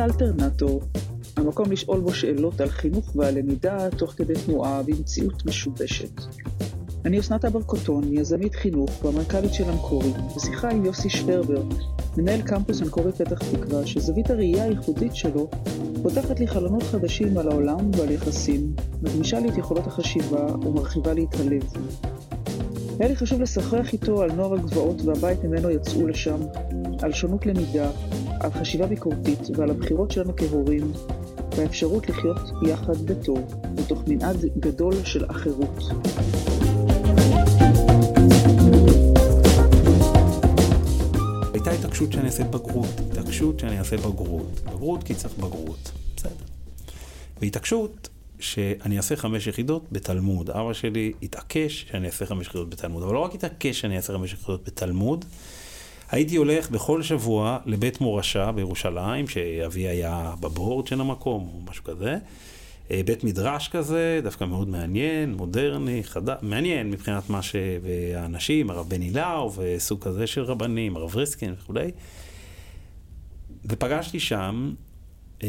לאלטרנטור, המקום לשאול בו שאלות על חינוך ועל למידה תוך כדי תנועה במציאות משובשת. אני אסנת אברקוטון, יזמית חינוך והמנכ"לית של אנקורי, בשיחה עם יוסי שפרבר, מנהל קמפוס אנקורי פתח תקווה, שזווית הראייה הייחודית שלו פותחת לי חלונות חדשים על העולם ועל יחסים, מגמישה לי את יכולות החשיבה ומרחיבה לי את הלב. היה לי חשוב לשוחח איתו על נוער הגבעות והבית ממנו יצאו לשם, על שונות למידה, על חשיבה ביקורתית ועל הבחירות שלנו כהורים, והאפשרות לחיות יחד בטוב, בתוך מנעד גדול של אחרות. הייתה התעקשות שאני אעשה בגרות, התעקשות שאני אעשה בגרות, בגרות כי צריך בגרות, בסדר. והתעקשות שאני אעשה חמש יחידות בתלמוד. אבא שלי התעקש שאני אעשה חמש יחידות בתלמוד, אבל לא רק התעקש שאני אעשה חמש יחידות בתלמוד, הייתי הולך בכל שבוע לבית מורשה בירושלים, שאבי היה בבורד של המקום או משהו כזה. אה, בית מדרש כזה, דווקא מאוד מעניין, מודרני, חדש, מעניין מבחינת מה ש... והאנשים, הרב בן הילאו וסוג כזה של רבנים, הרב ריסקין וכולי. ופגשתי שם אה,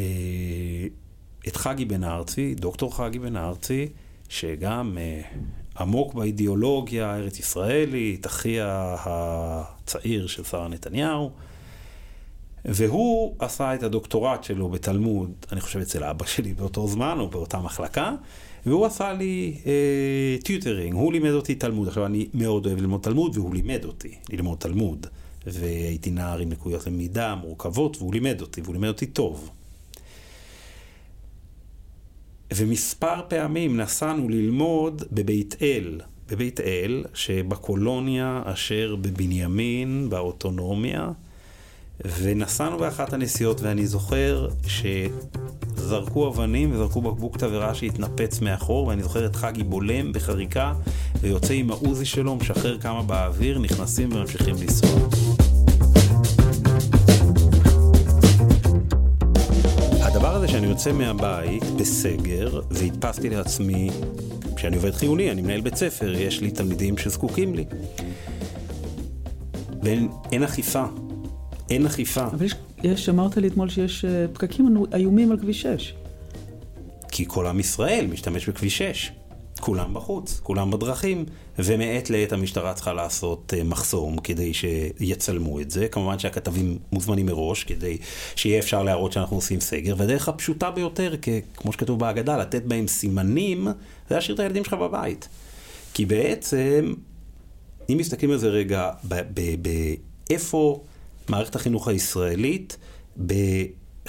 את חגי בן ארצי, דוקטור חגי בן ארצי, שגם אה, עמוק באידיאולוגיה הארץ ישראלית, אחיה הצעיר של שרה נתניהו. והוא עשה את הדוקטורט שלו בתלמוד, אני חושב אצל אבא שלי באותו זמן או באותה מחלקה, והוא עשה לי אה, tutoring, הוא לימד אותי תלמוד. עכשיו אני מאוד אוהב ללמוד תלמוד והוא לימד אותי ללמוד תלמוד. והייתי נער עם לקויות למידה מורכבות והוא לימד אותי, והוא לימד אותי טוב. ומספר פעמים נסענו ללמוד בבית אל, בבית אל, שבקולוניה אשר בבנימין, באוטונומיה, ונסענו באחת הנסיעות, ואני זוכר שזרקו אבנים וזרקו בקבוק תבערה שהתנפץ מאחור, ואני זוכר את חגי בולם בחריקה, ויוצא עם העוזי שלו, משחרר כמה באוויר, נכנסים וממשיכים לנסוע. שאני יוצא מהבית בסגר, והדפסתי לעצמי, כשאני עובד חיוני, אני מנהל בית ספר, יש לי תלמידים שזקוקים לי. ואין אכיפה, אין אכיפה. אבל יש, יש, אמרת לי אתמול שיש אה, פקקים איומים על כביש 6. כי כל עם ישראל משתמש בכביש 6. כולם בחוץ, כולם בדרכים, ומעת לעת המשטרה צריכה לעשות uh, מחסום כדי שיצלמו את זה. כמובן שהכתבים מוזמנים מראש כדי שיהיה אפשר להראות שאנחנו עושים סגר, והדרך הפשוטה ביותר, כמו שכתוב בהגדה, לתת בהם סימנים, זה להשאיר את הילדים שלך בבית. כי בעצם, אם מסתכלים על זה רגע, באיפה מערכת החינוך הישראלית,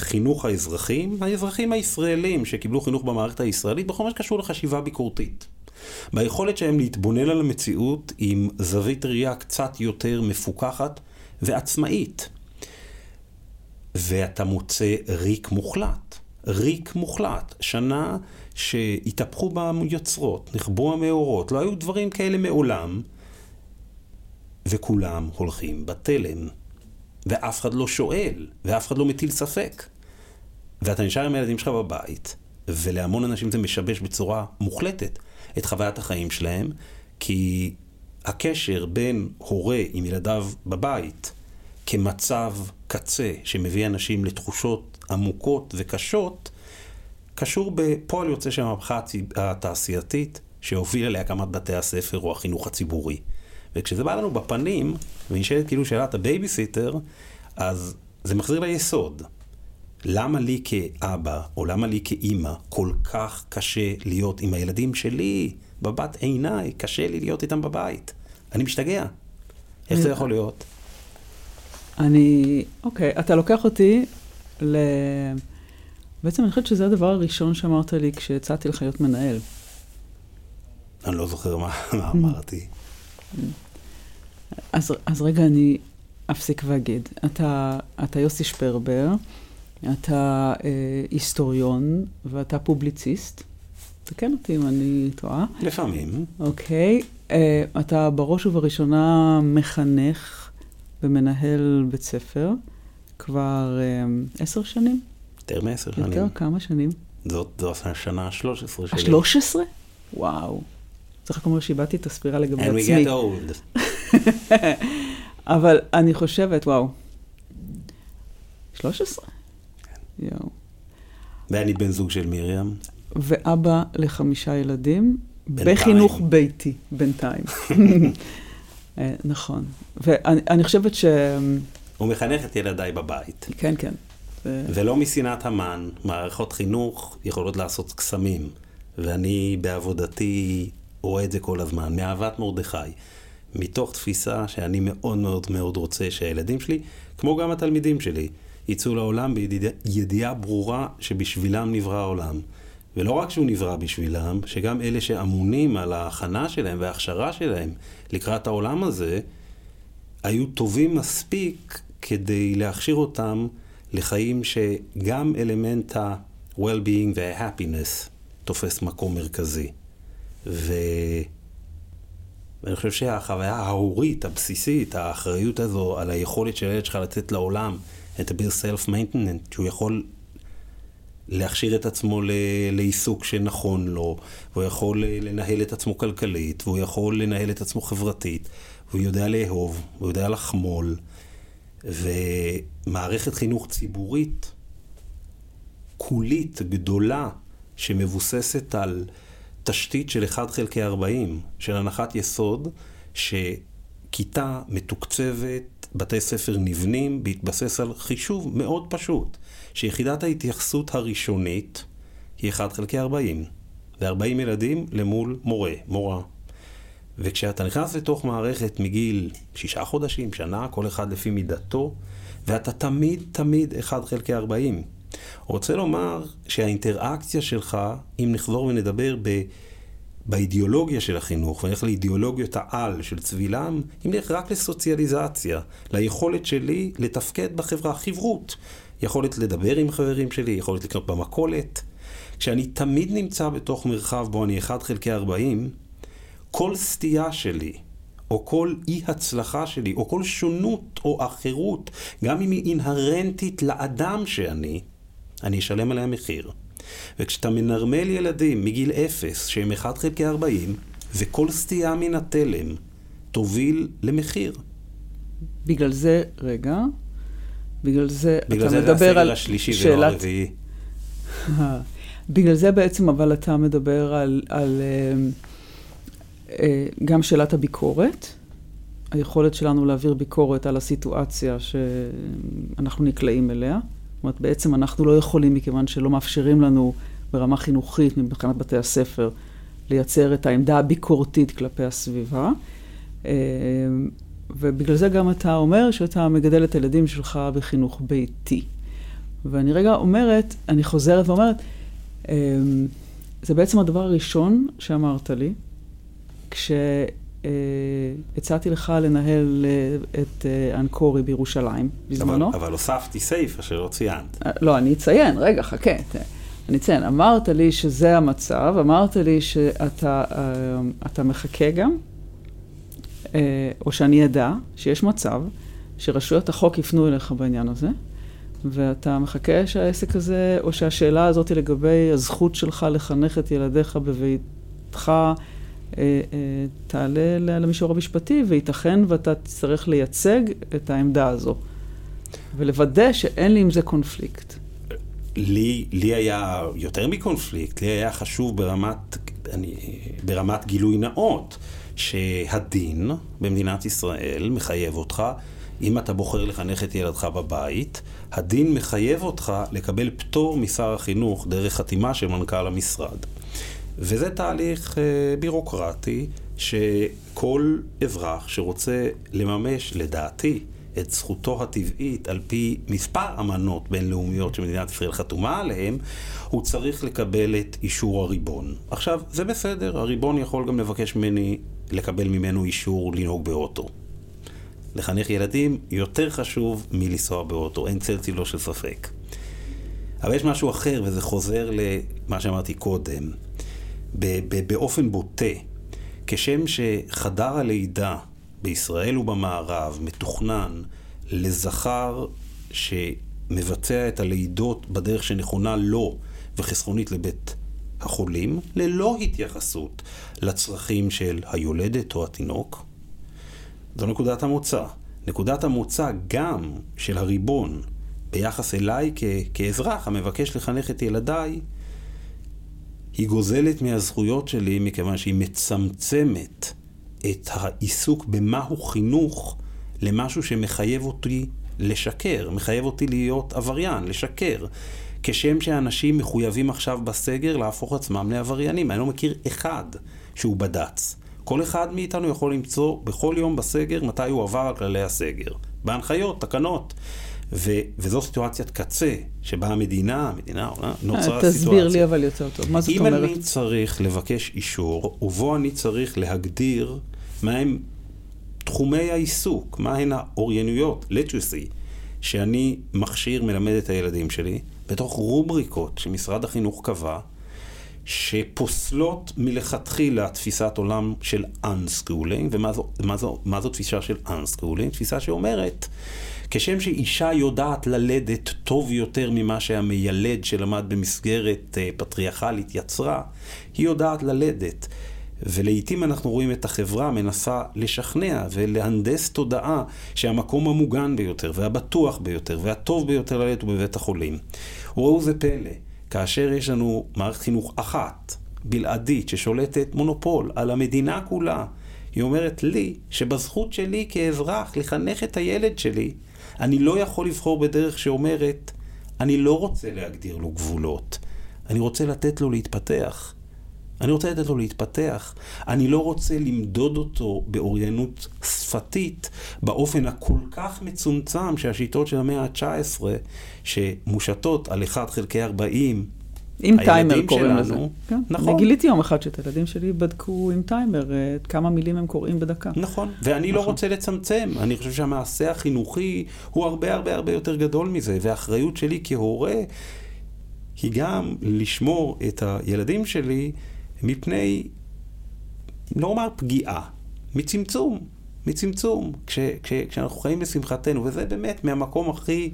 בחינוך האזרחים, האזרחים הישראלים שקיבלו חינוך במערכת הישראלית, בכל מה שקשור לחשיבה ביקורתית. ביכולת שלהם להתבונן על המציאות עם זווית ראייה קצת יותר מפוקחת ועצמאית. ואתה מוצא ריק מוחלט. ריק מוחלט. שנה שהתהפכו בה יוצרות, נכבו המאורות, לא היו דברים כאלה מעולם, וכולם הולכים בתלם. ואף אחד לא שואל, ואף אחד לא מטיל ספק. ואתה נשאר עם הילדים שלך בבית, ולהמון אנשים זה משבש בצורה מוחלטת את חוויית החיים שלהם, כי הקשר בין הורה עם ילדיו בבית כמצב קצה שמביא אנשים לתחושות עמוקות וקשות, קשור בפועל יוצא של המהפכה התעשייתית שהובילה להקמת בתי הספר או החינוך הציבורי. וכשזה בא לנו בפנים, ונשאלת כאילו שאלת הבייביסיטר, אז זה מחזיר ליסוד. למה לי כאבא, או למה לי כאימא, כל כך קשה להיות עם הילדים שלי בבת עיניי, קשה לי להיות איתם בבית. אני משתגע. איך זה יכול להיות? אני, אוקיי, אתה לוקח אותי ל... בעצם אני חושבת שזה הדבר הראשון שאמרת לי כשהצעתי לך להיות מנהל. אני לא זוכר מה, מה אמרתי. אז, אז רגע, אני אפסיק ואגיד. אתה, אתה יוסי שפרבר, אתה אה, היסטוריון ואתה פובליציסט. תקן אותי אם אני טועה. לפעמים. אוקיי. אה, אתה בראש ובראשונה מחנך ומנהל בית ספר כבר אה, עשר שנים? יותר מעשר שנים. יותר? כמה שנים? זאת, זאת השנה ה-13 שלי. ה-13? וואו. צריך רק לומר שאיבדתי את הספירה לגבי And עצמי. And we get old. אבל אני חושבת, וואו, 13? יואו. ואני בן זוג של מרים. ואבא לחמישה ילדים, בינתיים. בחינוך ביתי, בינתיים. אה, נכון. ואני חושבת ש... הוא מחנך את ילדיי בבית. כן, כן. זה- ולא משנאת המן, מערכות חינוך יכולות לעשות קסמים. ואני בעבודתי רואה את זה כל הזמן, מאהבת מרדכי. מתוך תפיסה שאני מאוד מאוד מאוד רוצה שהילדים שלי, כמו גם התלמידים שלי, יצאו לעולם בידיעה ברורה שבשבילם נברא העולם. ולא רק שהוא נברא בשבילם, שגם אלה שאמונים על ההכנה שלהם וההכשרה שלהם לקראת העולם הזה, היו טובים מספיק כדי להכשיר אותם לחיים שגם אלמנט ה-well-being וה-happiness תופס מקום מרכזי. ו... ואני חושב שהחוויה ההורית, הבסיסית, האחריות הזו על היכולת של הילד שלך לצאת לעולם, את ה-be self-maintenance, שהוא יכול להכשיר את עצמו ל- לעיסוק שנכון לו, והוא יכול לנהל את עצמו כלכלית, והוא יכול לנהל את עצמו חברתית, והוא יודע לאהוב, והוא יודע לחמול, ומערכת חינוך ציבורית כולית, גדולה, שמבוססת על תשתית של 1 חלקי 40, של הנחת יסוד, שכיתה מתוקצבת, בתי ספר נבנים, בהתבסס על חישוב מאוד פשוט, שיחידת ההתייחסות הראשונית היא 1 חלקי 40, ו-40 ילדים למול מורה, מורה. וכשאתה נכנס לתוך מערכת מגיל שישה חודשים, שנה, כל אחד לפי מידתו, ואתה תמיד תמיד 1 חלקי 40. רוצה לומר שהאינטראקציה שלך, אם נחזור ונדבר ב... באידיאולוגיה של החינוך, ונלך לאידיאולוגיות העל של צבילם, אם נלך רק לסוציאליזציה, ליכולת שלי לתפקד בחברה, חברות. יכולת לדבר עם חברים שלי, יכולת לקנות במכולת. כשאני תמיד נמצא בתוך מרחב בו אני 1 חלקי 40, כל סטייה שלי, או כל אי הצלחה שלי, או כל שונות או אחרות, גם אם היא אינהרנטית לאדם שאני, אני אשלם עליה מחיר. וכשאתה מנרמל ילדים מגיל אפס, שהם 1 חלקי 40, וכל סטייה מן התלם תוביל למחיר. בגלל זה, רגע, בגלל זה בגלל אתה זה זה מדבר הסגל על השלישי ולא שאלת... הרביעי. בגלל זה בעצם, אבל אתה מדבר על, על אה, אה, גם שאלת הביקורת, היכולת שלנו להעביר ביקורת על הסיטואציה שאנחנו נקלעים אליה. אומרת, בעצם אנחנו לא יכולים, מכיוון שלא מאפשרים לנו ברמה חינוכית, מבחינת בתי הספר, לייצר את העמדה הביקורתית כלפי הסביבה. אה, ובגלל זה גם אתה אומר שאתה מגדל את הילדים שלך בחינוך ביתי. ואני רגע אומרת, אני חוזרת ואומרת, אמ, זה בעצם הדבר הראשון שאמרת לי, כשהצעתי לך לנהל אה, את אה, אנקורי בירושלים בזמנו. אבל, אבל הוספתי סיפה שלא ציינת. אה, לא, אני אציין, רגע, חכה. אני אציין, אמרת לי שזה המצב, אמרת לי שאתה אה, אתה מחכה גם, אה, או שאני אדע שיש מצב שרשויות החוק יפנו אליך בעניין הזה, ואתה מחכה שהעסק הזה, או שהשאלה הזאת לגבי הזכות שלך לחנך את ילדיך בביתך, אה, אה, תעלה ל- למישור המשפטי, וייתכן ואתה תצטרך לייצג את העמדה הזו, ולוודא שאין לי עם זה קונפליקט. לי, לי היה יותר מקונפליקט, לי היה חשוב ברמת, אני, ברמת גילוי נאות, שהדין במדינת ישראל מחייב אותך, אם אתה בוחר לחנך את ילדך בבית, הדין מחייב אותך לקבל פטור משר החינוך דרך חתימה של מנכ"ל המשרד. וזה תהליך אה, בירוקרטי שכל אזרח שרוצה לממש, לדעתי, את זכותו הטבעית על פי מספר אמנות בינלאומיות שמדינת ישראל חתומה עליהן, הוא צריך לקבל את אישור הריבון. עכשיו, זה בסדר, הריבון יכול גם לבקש ממני לקבל ממנו אישור לנהוג באוטו. לחנך ילדים יותר חשוב מלנסוע באוטו, אין צל צילו של ספק. אבל יש משהו אחר, וזה חוזר למה שאמרתי קודם. באופן בוטה, כשם שחדר הלידה בישראל ובמערב מתוכנן לזכר שמבצע את הלידות בדרך שנכונה לו וחסכונית לבית החולים, ללא התייחסות לצרכים של היולדת או התינוק, זו נקודת המוצא. נקודת המוצא גם של הריבון ביחס אליי כ- כאזרח המבקש לחנך את ילדיי, היא גוזלת מהזכויות שלי מכיוון שהיא מצמצמת את העיסוק במהו חינוך למשהו שמחייב אותי לשקר, מחייב אותי להיות עבריין, לשקר. כשם שאנשים מחויבים עכשיו בסגר להפוך עצמם לעבריינים. אני לא מכיר אחד שהוא בד"ץ. כל אחד מאיתנו יכול למצוא בכל יום בסגר מתי הוא עבר על כללי הסגר. בהנחיות, תקנות. ו- וזו סיטואציית קצה, שבה המדינה, המדינה נוצרה סיטואציה. תסביר לי אבל יותר טוב, מה זאת אם אומרת? אם אני צריך לבקש אישור, ובו אני צריך להגדיר מהם תחומי העיסוק, מהן האוריינויות, literacy, שאני מכשיר, מלמד את הילדים שלי, בתוך רובריקות שמשרד החינוך קבע, שפוסלות מלכתחילה תפיסת עולם של unschooling, ומה זו, מה זו, מה זו תפיסה של unschooling? תפיסה שאומרת, כשם שאישה יודעת ללדת טוב יותר ממה שהמיילד שלמד במסגרת אה, פטריארכלית יצרה, היא יודעת ללדת. ולעיתים אנחנו רואים את החברה מנסה לשכנע ולהנדס תודעה שהמקום המוגן ביותר והבטוח ביותר והטוב ביותר ללדת הוא בבית החולים. וראו זה פלא, כאשר יש לנו מערכת חינוך אחת, בלעדית, ששולטת מונופול על המדינה כולה, היא אומרת לי שבזכות שלי כאזרח לחנך את הילד שלי, אני לא יכול לבחור בדרך שאומרת, אני לא רוצה להגדיר לו גבולות, אני רוצה לתת לו להתפתח. אני רוצה לתת לו להתפתח. אני לא רוצה למדוד אותו באוריינות שפתית באופן הכל כך מצומצם שהשיטות של המאה ה-19, שמושתות על 1 חלקי 40, עם טיימר קוראים לזה. כן. נכון. אני גיליתי יום אחד שאת הילדים שלי בדקו עם טיימר, אה, כמה מילים הם קוראים בדקה. נכון, ואני לא נכון. רוצה לצמצם. אני חושב שהמעשה החינוכי הוא הרבה הרבה הרבה יותר גדול מזה, והאחריות שלי כהורה היא גם לשמור את הילדים שלי מפני, לא אומר פגיעה, מצמצום, מצמצום, כש, כש, כשאנחנו חיים לשמחתנו, וזה באמת מהמקום הכי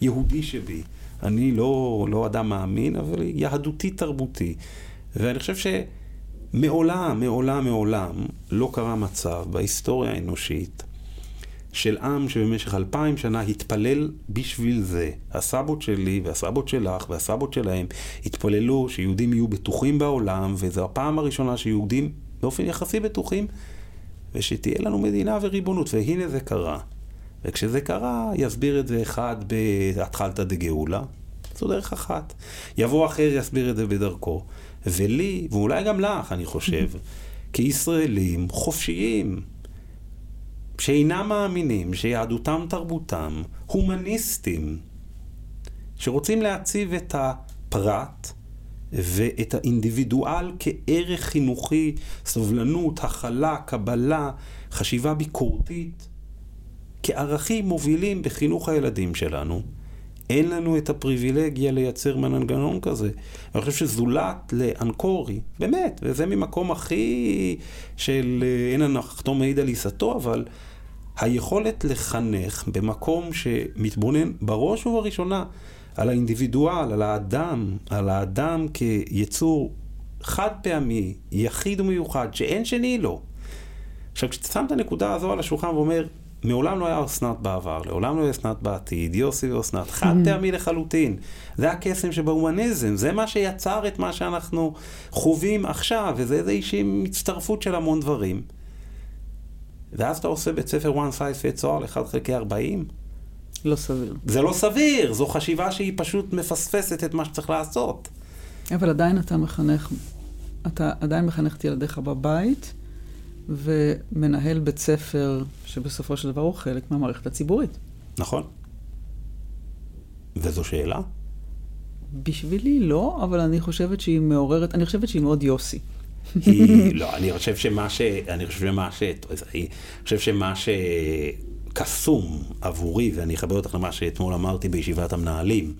יהודי שבי. אני לא, לא אדם מאמין, אבל יהדותי תרבותי. ואני חושב שמעולם, מעולם, מעולם לא קרה מצב בהיסטוריה האנושית של עם שבמשך אלפיים שנה התפלל בשביל זה. הסבות שלי והסבות שלך והסבות שלהם התפללו שיהודים יהיו בטוחים בעולם, וזו הפעם הראשונה שיהודים באופן יחסי בטוחים, ושתהיה לנו מדינה וריבונות, והנה זה קרה. וכשזה קרה, יסביר את זה אחד בהתחלתא דגאולה, זו דרך אחת. יבוא אחר, יסביר את זה בדרכו. ולי, ואולי גם לך, אני חושב, כישראלים חופשיים, שאינם מאמינים שיהדותם תרבותם, הומניסטים, שרוצים להציב את הפרט ואת האינדיבידואל כערך חינוכי, סובלנות, הכלה, קבלה, חשיבה ביקורתית, כערכים מובילים בחינוך הילדים שלנו. אין לנו את הפריבילגיה לייצר מנגנון כזה. אני חושב שזולת לאנקורי, באמת, וזה ממקום הכי של אין הנחתום מעיד על עיסתו, אבל היכולת לחנך במקום שמתבונן בראש ובראשונה על האינדיבידואל, על האדם, על האדם כיצור חד פעמי, יחיד ומיוחד, שאין שני לו. עכשיו, כשאתה שם את הנקודה הזו על השולחן ואומר, מעולם לא היה אסנת בעבר, לעולם לא היה אסנת בעתיד, יוסי ואסנת, חד פעמי לחלוטין. זה הקסם שבהומניזם, זה מה שיצר את מה שאנחנו חווים עכשיו, וזה איזושהי הצטרפות של המון דברים. ואז אתה עושה בית ספר one size fits all, 1 חלקי 40. לא סביר. זה לא סביר, זו חשיבה שהיא פשוט מפספסת את מה שצריך לעשות. אבל עדיין אתה מחנך, אתה עדיין מחנך את ילדיך בבית, ומנהל בית ספר שבסופו של דבר הוא חלק מהמערכת הציבורית. נכון. וזו שאלה? בשבילי לא, אבל אני חושבת שהיא מעוררת, אני חושבת שהיא מאוד יוסי. היא, לא, אני חושב שמה ש... אני חושב שמה ש... אני חושב שמה שקסום עבורי, ואני אכבד אותך למה שאתמול אמרתי בישיבת המנהלים,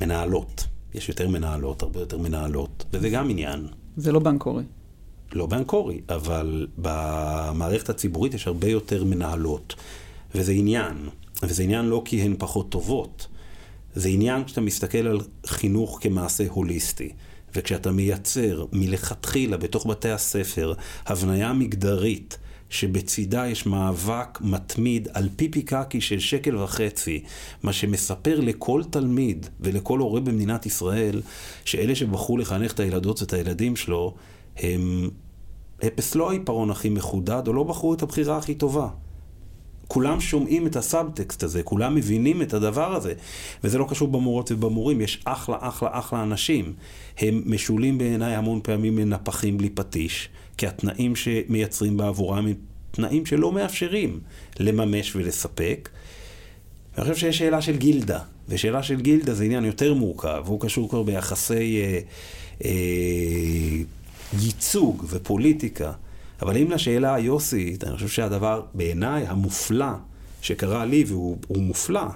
מנהלות. יש יותר מנהלות, הרבה יותר מנהלות, וזה גם עניין. זה לא בנקורי. לא באנקורי, אבל במערכת הציבורית יש הרבה יותר מנהלות. וזה עניין, וזה עניין לא כי הן פחות טובות, זה עניין כשאתה מסתכל על חינוך כמעשה הוליסטי. וכשאתה מייצר מלכתחילה בתוך בתי הספר הבניה מגדרית שבצידה יש מאבק מתמיד על פיפי קקי של שקל וחצי, מה שמספר לכל תלמיד ולכל הורה במדינת ישראל, שאלה שבחרו לחנך את הילדות ואת הילדים שלו, הם אפס לא העיפרון הכי מחודד, או לא בחרו את הבחירה הכי טובה. כולם שומעים את הסאבטקסט הזה, כולם מבינים את הדבר הזה. וזה לא קשור במורות ובמורים, יש אחלה, אחלה, אחלה אנשים. הם משולים בעיניי המון פעמים לנפחים בלי פטיש, כי התנאים שמייצרים בעבורם הם תנאים שלא מאפשרים לממש ולספק. אני חושב שיש שאלה של גילדה, ושאלה של גילדה זה עניין יותר מורכב, והוא קשור כבר ביחסי אה, אה, ייצוג ופוליטיקה. אבל אם לשאלה היוסית, אני חושב שהדבר בעיניי המופלא שקרה לי, והוא מופלא,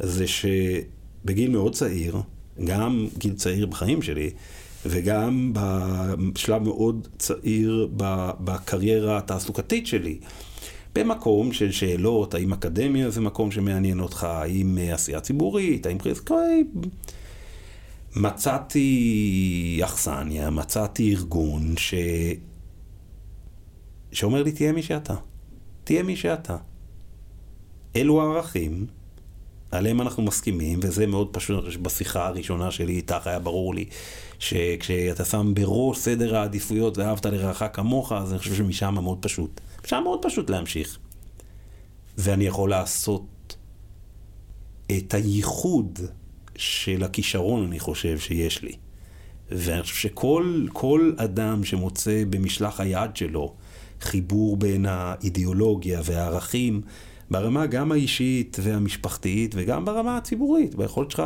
זה שבגיל מאוד צעיר, גם גיל צעיר בחיים שלי, וגם בשלב מאוד צעיר בקריירה התעסוקתית שלי, במקום של שאלות, האם אקדמיה זה מקום שמעניין אותך, האם עשייה ציבורית, האם. מצאתי אכסניה, מצאתי ארגון ש... שאומר לי, תהיה מי שאתה. תהיה מי שאתה. אלו הערכים, עליהם אנחנו מסכימים, וזה מאוד פשוט, בשיחה הראשונה שלי איתך היה ברור לי שכשאתה שם בראש סדר העדיפויות ואהבת לרעך כמוך, אז אני חושב שמשם מאוד פשוט. משם מאוד פשוט להמשיך. ואני יכול לעשות את הייחוד של הכישרון, אני חושב, שיש לי. ואני חושב שכל אדם שמוצא במשלח היד שלו חיבור בין האידיאולוגיה והערכים, ברמה גם האישית והמשפחתית וגם ברמה הציבורית, ביכולת שלך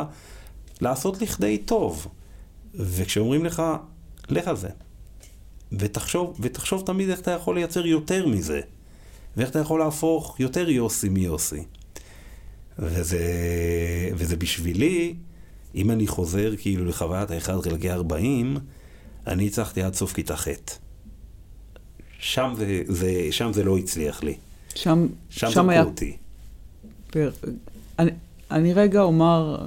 לעשות לכדי טוב. וכשאומרים לך, לך על זה. ותחשוב, ותחשוב תמיד איך אתה יכול לייצר יותר מזה. ואיך אתה יכול להפוך יותר יוסי מיוסי. וזה, וזה בשבילי, אם אני חוזר כאילו לחוויית ה-1 חלקי 40, אני הצלחתי עד סוף כיתה ח'. שם זה, זה, שם זה לא הצליח לי. שם, שם, שם היה... אותי. פר... אני, אני רגע אומר,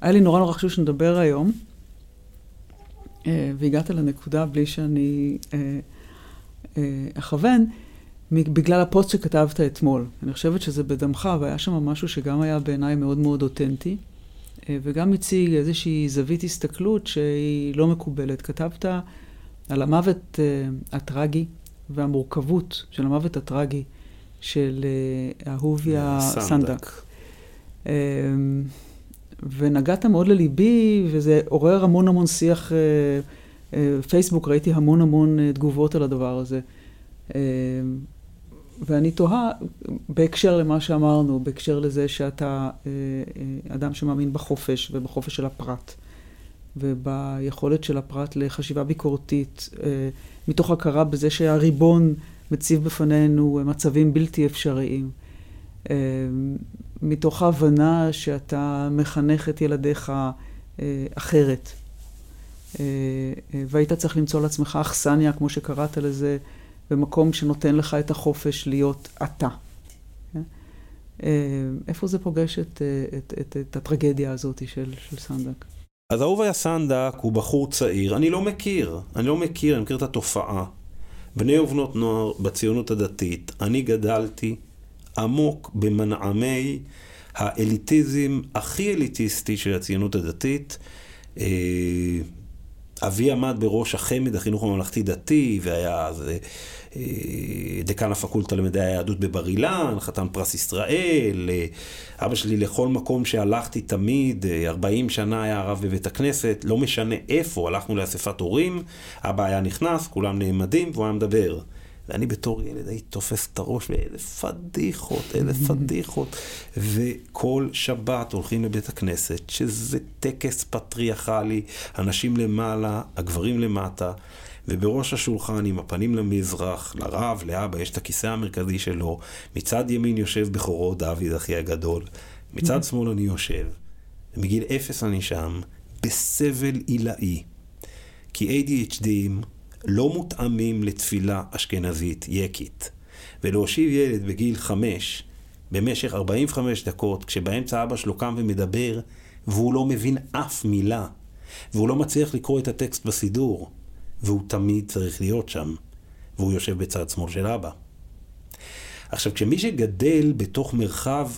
היה לי נורא נורא חשוב שנדבר היום, אה, והגעת לנקודה בלי שאני אה, אה, אכוון. בגלל הפוסט שכתבת אתמול. אני חושבת שזה בדמך, והיה שם משהו שגם היה בעיניי מאוד מאוד אותנטי, וגם הציג איזושהי זווית הסתכלות שהיא לא מקובלת. כתבת על המוות אה, הטרגי והמורכבות של המוות הטרגי של אה, אהוביה סנדק. ונגעת מאוד לליבי, וזה עורר המון המון שיח, פייסבוק, ראיתי המון המון תגובות על הדבר הזה. ואני תוהה, בהקשר למה שאמרנו, בהקשר לזה שאתה אה, אה, אדם שמאמין בחופש ובחופש של הפרט, וביכולת של הפרט לחשיבה ביקורתית, אה, מתוך הכרה בזה שהריבון מציב בפנינו מצבים בלתי אפשריים, מתוך ההבנה שאתה מחנך את ילדיך אחרת. והיית צריך למצוא לעצמך אכסניה, כמו שקראת לזה, במקום שנותן לך את החופש להיות אתה. כן? אה, איפה זה פוגש את, אה, את, את, את הטרגדיה הזאת של, של סנדק? אז אהוביה סנדק הוא בחור צעיר, אני לא מכיר, אני לא מכיר, אני מכיר את התופעה. בני ובנות נוער בציונות הדתית, אני גדלתי עמוק במנעמי האליטיזם הכי אליטיסטי של הציונות הדתית. אה, אבי עמד בראש החמ"ד, החינוך הממלכתי-דתי, והיה אז אה, דקן הפקולטה למדעי היהדות בבר אילן, חתן פרס ישראל, אה, אבא שלי לכל מקום שהלכתי תמיד, 40 אה, שנה היה הרב בבית הכנסת, לא משנה איפה, הלכנו לאספת הורים, אבא היה נכנס, כולם נעמדים והוא היה מדבר. ואני בתור ילד הייתי תופס את הראש באלף פדיחות, אלף פדיחות. וכל שבת הולכים לבית הכנסת, שזה טקס פטריארכלי, הנשים למעלה, הגברים למטה. ובראש השולחן עם הפנים למזרח, לרב, לאבא, יש את הכיסא המרכזי שלו, מצד ימין יושב בכורו דוד, אחי הגדול, מצד שמאל אני יושב. מגיל אפס אני שם, בסבל עילאי. כי ADHDים לא מותאמים לתפילה אשכנזית יקית. ולהושיב ילד בגיל חמש, במשך 45 דקות, כשבאמצע אבא שלו קם ומדבר, והוא לא מבין אף מילה, והוא לא מצליח לקרוא את הטקסט בסידור, והוא תמיד צריך להיות שם, והוא יושב בצד שמאל של אבא. עכשיו, כשמי שגדל בתוך מרחב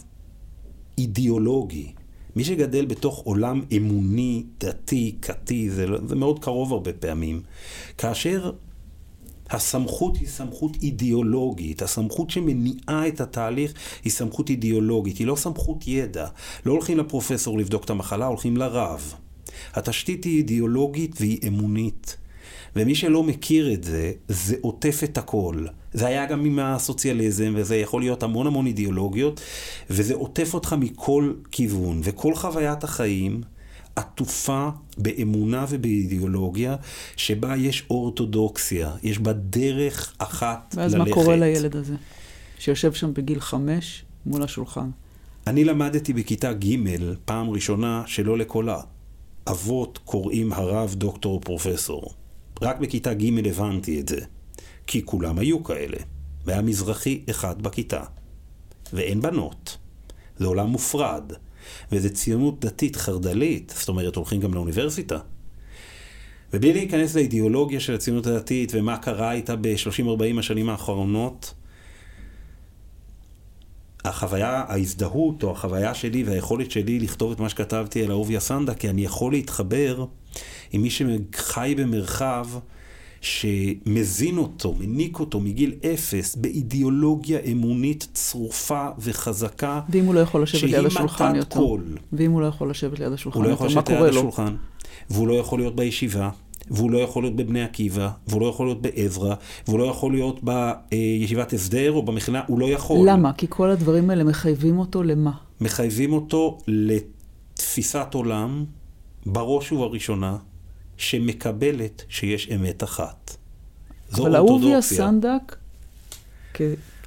אידיאולוגי, מי שגדל בתוך עולם אמוני, דתי, כתי, זה, לא- זה מאוד קרוב הרבה פעמים, כאשר הסמכות היא סמכות אידיאולוגית, הסמכות שמניעה את התהליך היא סמכות אידיאולוגית, היא לא סמכות ידע. לא הולכים לפרופסור לבדוק את המחלה, הולכים לרב. התשתית היא אידיאולוגית והיא אמונית. ומי שלא מכיר את זה, זה עוטף את הכל. זה היה גם עם הסוציאליזם, וזה יכול להיות המון המון אידיאולוגיות, וזה עוטף אותך מכל כיוון. וכל חוויית החיים עטופה באמונה ובאידיאולוגיה, שבה יש אורתודוקסיה, יש בה דרך אחת ואז ללכת. ואז מה קורה לילד הזה, שיושב שם בגיל חמש מול השולחן? אני למדתי בכיתה ג' פעם ראשונה שלא לכל האבות קוראים הרב דוקטור או פרופסור. רק בכיתה ג' הבנתי את זה, כי כולם היו כאלה, והיה מזרחי אחד בכיתה, ואין בנות. זה עולם מופרד, וזה ציונות דתית חרד"לית, זאת אומרת הולכים גם לאוניברסיטה. ובלי להיכנס לאידיאולוגיה של הציונות הדתית ומה קרה איתה ב-30-40 השנים האחרונות, החוויה, ההזדהות או החוויה שלי והיכולת שלי לכתוב את מה שכתבתי על אהוביה סנדה, כי אני יכול להתחבר עם מי שחי במרחב שמזין אותו, מניק אותו מגיל אפס באידיאולוגיה אמונית צרופה וחזקה, ואם הוא לא יכול לשבת ליד השולחן יותר. קול. ואם הוא לא יכול לשבת ליד השולחן יותר, מה קורה לו? הוא לא יכול לשבת ליד השולחן, והוא לא יכול להיות בישיבה. והוא לא יכול להיות בבני עקיבא, והוא לא יכול להיות בעזרא, והוא לא יכול להיות בישיבת הסדר או במכינה, הוא לא יכול. למה? כי כל הדברים האלה מחייבים אותו למה? מחייבים אותו לתפיסת עולם, בראש ובראשונה, שמקבלת שיש אמת אחת. זו אבל אהוביה סנדק,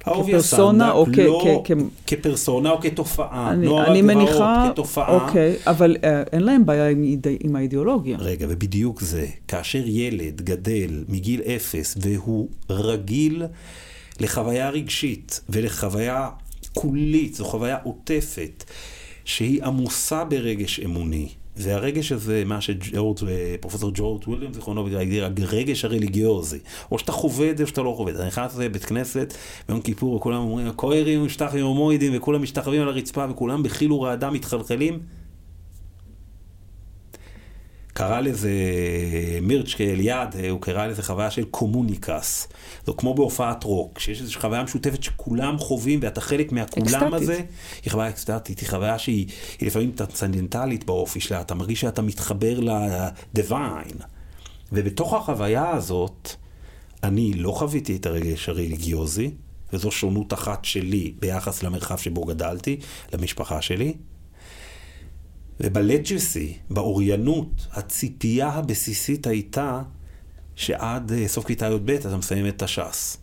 כפרסונה או לא כ... כפרסונה או כתופעה. אני, לא אני מניחה, כתופעה. אוקיי, אבל אה, אין להם בעיה עם, עם האידיאולוגיה. רגע, ובדיוק זה, כאשר ילד גדל מגיל אפס והוא רגיל לחוויה רגשית ולחוויה קולית, זו חוויה עוטפת, שהיא עמוסה ברגש אמוני. והרגש הזה, מה שפרופסור ג'ורג' וויליאם זיכרונו הגדיר, הרגש הרליגיוזי. או שאתה חווה את זה או שאתה לא חווה את זה. אני נכנס לבית כנסת ביום כיפור וכולם אומרים, כהרים משתחווים הומואידים וכולם משתחווים על הרצפה וכולם בחיל ורעדה מתחלחלים. קרא לזה מירצ'קה אליעד, הוא קרא לזה חוויה של קומוניקס. זה כמו בהופעת רוק, שיש איזושהי חוויה משותפת שכולם חווים ואתה חלק מהכולם אקסטטית. הזה. היא חוויה אקסטטית, היא חוויה שהיא היא לפעמים טרנסצנדנטלית באופי שלה, אתה מרגיש שאתה מתחבר לדיוויין. ובתוך החוויה הזאת, אני לא חוויתי את הרגש הרליגיוזי, וזו שונות אחת שלי ביחס למרחב שבו גדלתי, למשפחה שלי. ובלג'סי, באוריינות, הציפייה הבסיסית הייתה שעד אה, סוף כיתה י"ב אתה מסיים את הש"ס.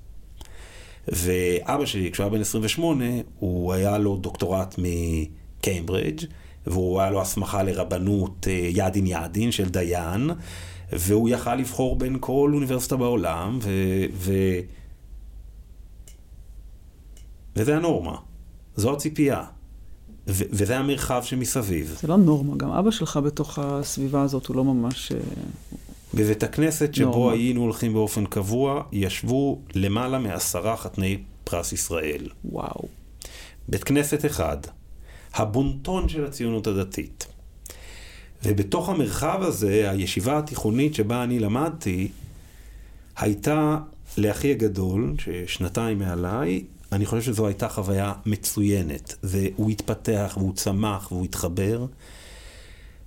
ואבא שלי, כשהוא היה בן 28, הוא היה לו דוקטורט מקיימברידג', והוא היה לו הסמכה לרבנות אה, ידין ידין של דיין, והוא יכל לבחור בין כל אוניברסיטה בעולם, ו... ו... וזה הנורמה. זו הציפייה. ו- וזה המרחב שמסביב. זה לא נורמה, גם אבא שלך בתוך הסביבה הזאת הוא לא ממש... אה, בבית הכנסת שבו נורמה. היינו הולכים באופן קבוע, ישבו למעלה מעשרה חתני פרס ישראל. וואו. בית כנסת אחד, הבונטון של הציונות הדתית. ובתוך המרחב הזה, הישיבה התיכונית שבה אני למדתי, הייתה לאחי הגדול, ששנתיים מעליי, אני חושב שזו הייתה חוויה מצוינת, והוא התפתח, והוא צמח, והוא התחבר,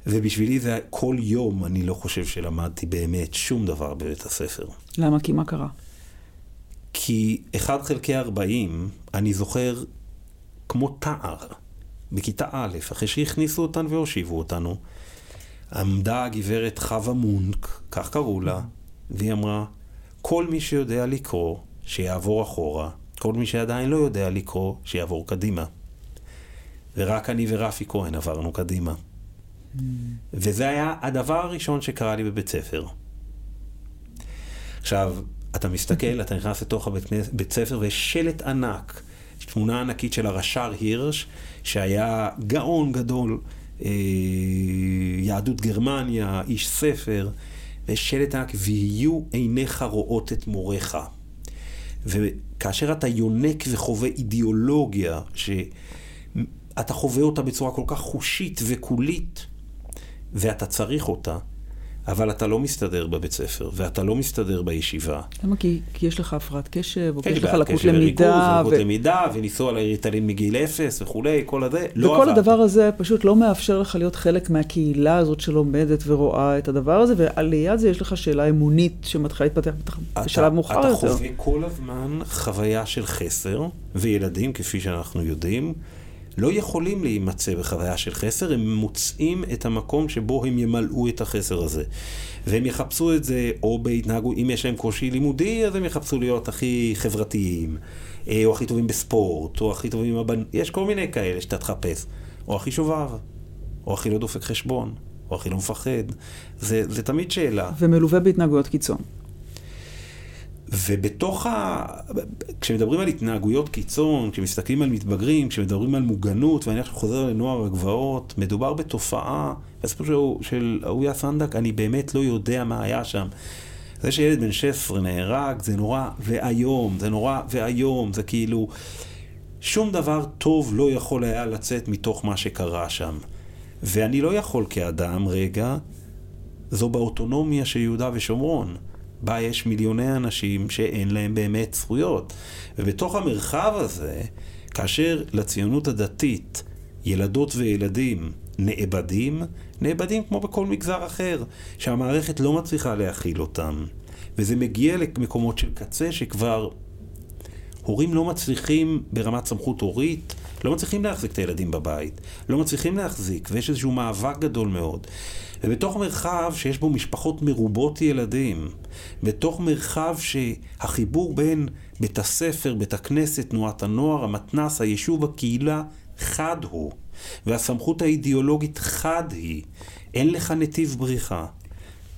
ובשבילי זה כל יום אני לא חושב שלמדתי באמת שום דבר בבית הספר. למה? כי מה קרה? כי 1 חלקי 40, אני זוכר כמו תער, בכיתה א', אחרי שהכניסו אותנו והושיבו אותנו, עמדה הגברת חווה מונק, כך קראו לה, והיא אמרה, כל מי שיודע לקרוא, שיעבור אחורה, כל מי שעדיין לא יודע לקרוא, שיעבור קדימה. ורק אני ורפי כהן עברנו קדימה. וזה היה הדבר הראשון שקרה לי בבית ספר. עכשיו, אתה מסתכל, אתה נכנס לתוך הבית בית ספר ויש שלט ענק, תמונה ענקית של הרש"ר הירש, שהיה גאון גדול, אה, יהדות גרמניה, איש ספר, ויש שלט ענק, ויהיו עיניך רואות את מוריך. כאשר אתה יונק וחווה אידיאולוגיה, שאתה חווה אותה בצורה כל כך חושית וקולית, ואתה צריך אותה, אבל אתה לא מסתדר בבית ספר, ואתה לא מסתדר בישיבה. למה? כי, כי יש לך הפרעת קשב, או כן, כי יש לך לקות למידה. לקות למידה, וניסוע לריטלין מגיל אפס וכולי, כל הזה, לא וכל עבד. הדבר הזה פשוט לא מאפשר לך להיות חלק מהקהילה הזאת שלומדת ורואה את הדבר הזה, וליד זה יש לך שאלה אמונית שמתחילה להתפתח בשלב מאוחר אתה יותר. חווה כל הזמן חוויה של חסר, וילדים, כפי שאנחנו יודעים, לא יכולים להימצא בחוויה של חסר, הם מוצאים את המקום שבו הם ימלאו את החסר הזה. והם יחפשו את זה או בהתנהגות, אם יש להם קושי לימודי, אז הם יחפשו להיות הכי חברתיים, אה, או הכי טובים בספורט, או הכי טובים עם הבנ... יש כל מיני כאלה שאתה תחפש. או הכי שובב, או הכי לא דופק חשבון, או הכי לא מפחד. זה, זה תמיד שאלה. ומלווה בהתנהגויות קיצון. ובתוך ה... כשמדברים על התנהגויות קיצון, כשמסתכלים על מתבגרים, כשמדברים על מוגנות, ואני עכשיו חוזר לנוער הגבעות, מדובר בתופעה, הסיפור של, אהוביה סנדק, אני באמת לא יודע מה היה שם. זה שילד בן 16 נהרג, זה נורא ואיום, זה נורא ואיום, זה כאילו... שום דבר טוב לא יכול היה לצאת מתוך מה שקרה שם. ואני לא יכול כאדם, רגע, זו באוטונומיה של יהודה ושומרון. בה יש מיליוני אנשים שאין להם באמת זכויות. ובתוך המרחב הזה, כאשר לציונות הדתית ילדות וילדים נאבדים, נאבדים כמו בכל מגזר אחר, שהמערכת לא מצליחה להכיל אותם. וזה מגיע למקומות של קצה שכבר הורים לא מצליחים ברמת סמכות הורית, לא מצליחים להחזיק את הילדים בבית, לא מצליחים להחזיק, ויש איזשהו מאבק גדול מאוד. ובתוך מרחב שיש בו משפחות מרובות ילדים, בתוך מרחב שהחיבור בין בית הספר, בית הכנסת, תנועת הנוער, המתנ"ס, היישוב, הקהילה, חד הוא, והסמכות האידיאולוגית חד היא, אין לך נטיב בריחה.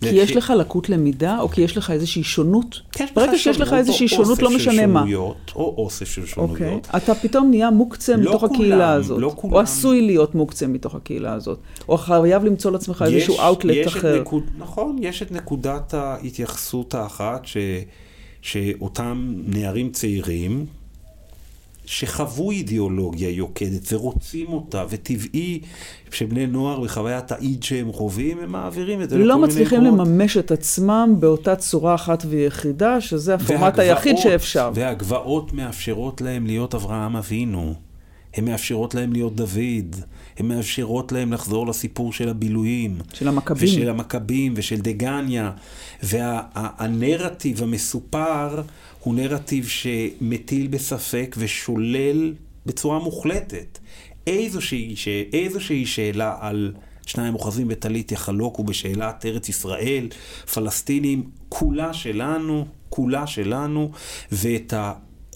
כי יש לך לקות למידה, או כי יש לך איזושהי שונות? ברגע שיש לך איזושהי שונות, לא משנה מה. או אוסף של שונויות. אוקיי. אתה פתאום נהיה מוקצה לא מתוך כולם, הקהילה הזאת. לא כולם. או עשוי להיות מוקצה מתוך הקהילה הזאת. או חייב למצוא לעצמך איזשהו אאוטלט אחר. נכון, יש את נקודת ההתייחסות האחת שאותם נערים צעירים שחוו אידיאולוגיה יוקדת ורוצים אותה, וטבעי שבני נוער בחוויית האיד שהם חווים, הם מעבירים את זה לכל לא מיני מצליחים מקומות. לממש את עצמם באותה צורה אחת ויחידה, שזה הפורמט והגבעות- היחיד שאפשר. והגבעות מאפשרות להם להיות אברהם אבינו. הן מאפשרות להם להיות דוד. הן מאפשרות להם לחזור לסיפור של הבילויים. של המכבים. ושל המכבים ושל דגניה. והנרטיב המסופר הוא נרטיב שמטיל בספק ושולל בצורה מוחלטת. איזושהי, ש... איזושהי שאלה על שניים אוחזים בטלית יחלוקו בשאלת ארץ ישראל, פלסטינים, כולה שלנו, כולה שלנו, ואת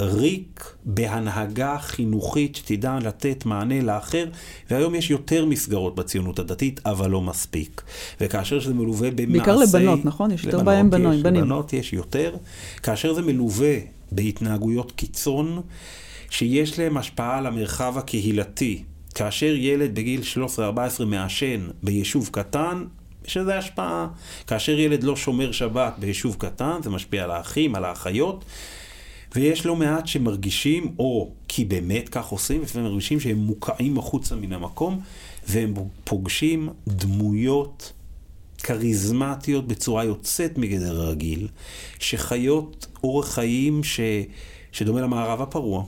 הריק בהנהגה חינוכית שתדע לתת מענה לאחר, והיום יש יותר מסגרות בציונות הדתית, אבל לא מספיק. וכאשר זה מלווה במעשי... בעיקר לבנות, נכון? יש יותר לבנות בהם בנים. לבנות יש יותר. כאשר זה מלווה בהתנהגויות קיצון, שיש להם השפעה על המרחב הקהילתי. כאשר ילד בגיל 13-14 מעשן ביישוב קטן, יש לזה השפעה. כאשר ילד לא שומר שבת ביישוב קטן, זה משפיע על האחים, על האחיות. ויש לא מעט שמרגישים, או כי באמת כך עושים, לפעמים מרגישים שהם מוקעים החוצה מן המקום, והם פוגשים דמויות כריזמטיות בצורה יוצאת מגדר הרגיל, שחיות אורח חיים ש... שדומה למערב הפרוע.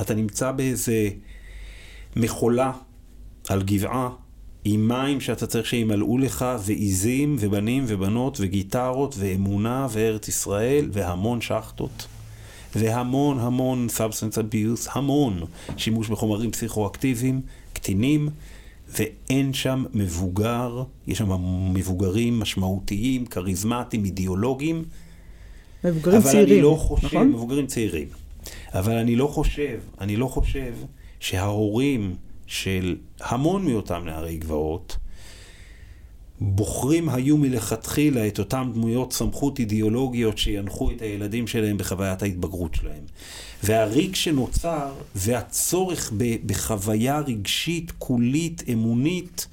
אתה נמצא באיזה מכולה על גבעה עם מים שאתה צריך שימלאו לך, ועיזים, ובנים ובנות, וגיטרות, ואמונה, וארץ ישראל, והמון שחטות. והמון המון substance abuse, המון שימוש בחומרים פסיכואקטיביים, קטינים, ואין שם מבוגר, יש שם מבוגרים משמעותיים, כריזמטיים, אידיאולוגיים, מבוגרים אבל צעירים, אני לא חושב, נכון? מבוגרים צעירים. אבל אני לא חושב, אני לא חושב שההורים של המון מאותם נערי גבעות בוחרים היו מלכתחילה את אותם דמויות סמכות אידיאולוגיות שינחו את הילדים שלהם בחוויית ההתבגרות שלהם. והריק שנוצר והצורך בחוויה רגשית, קולית, אמונית,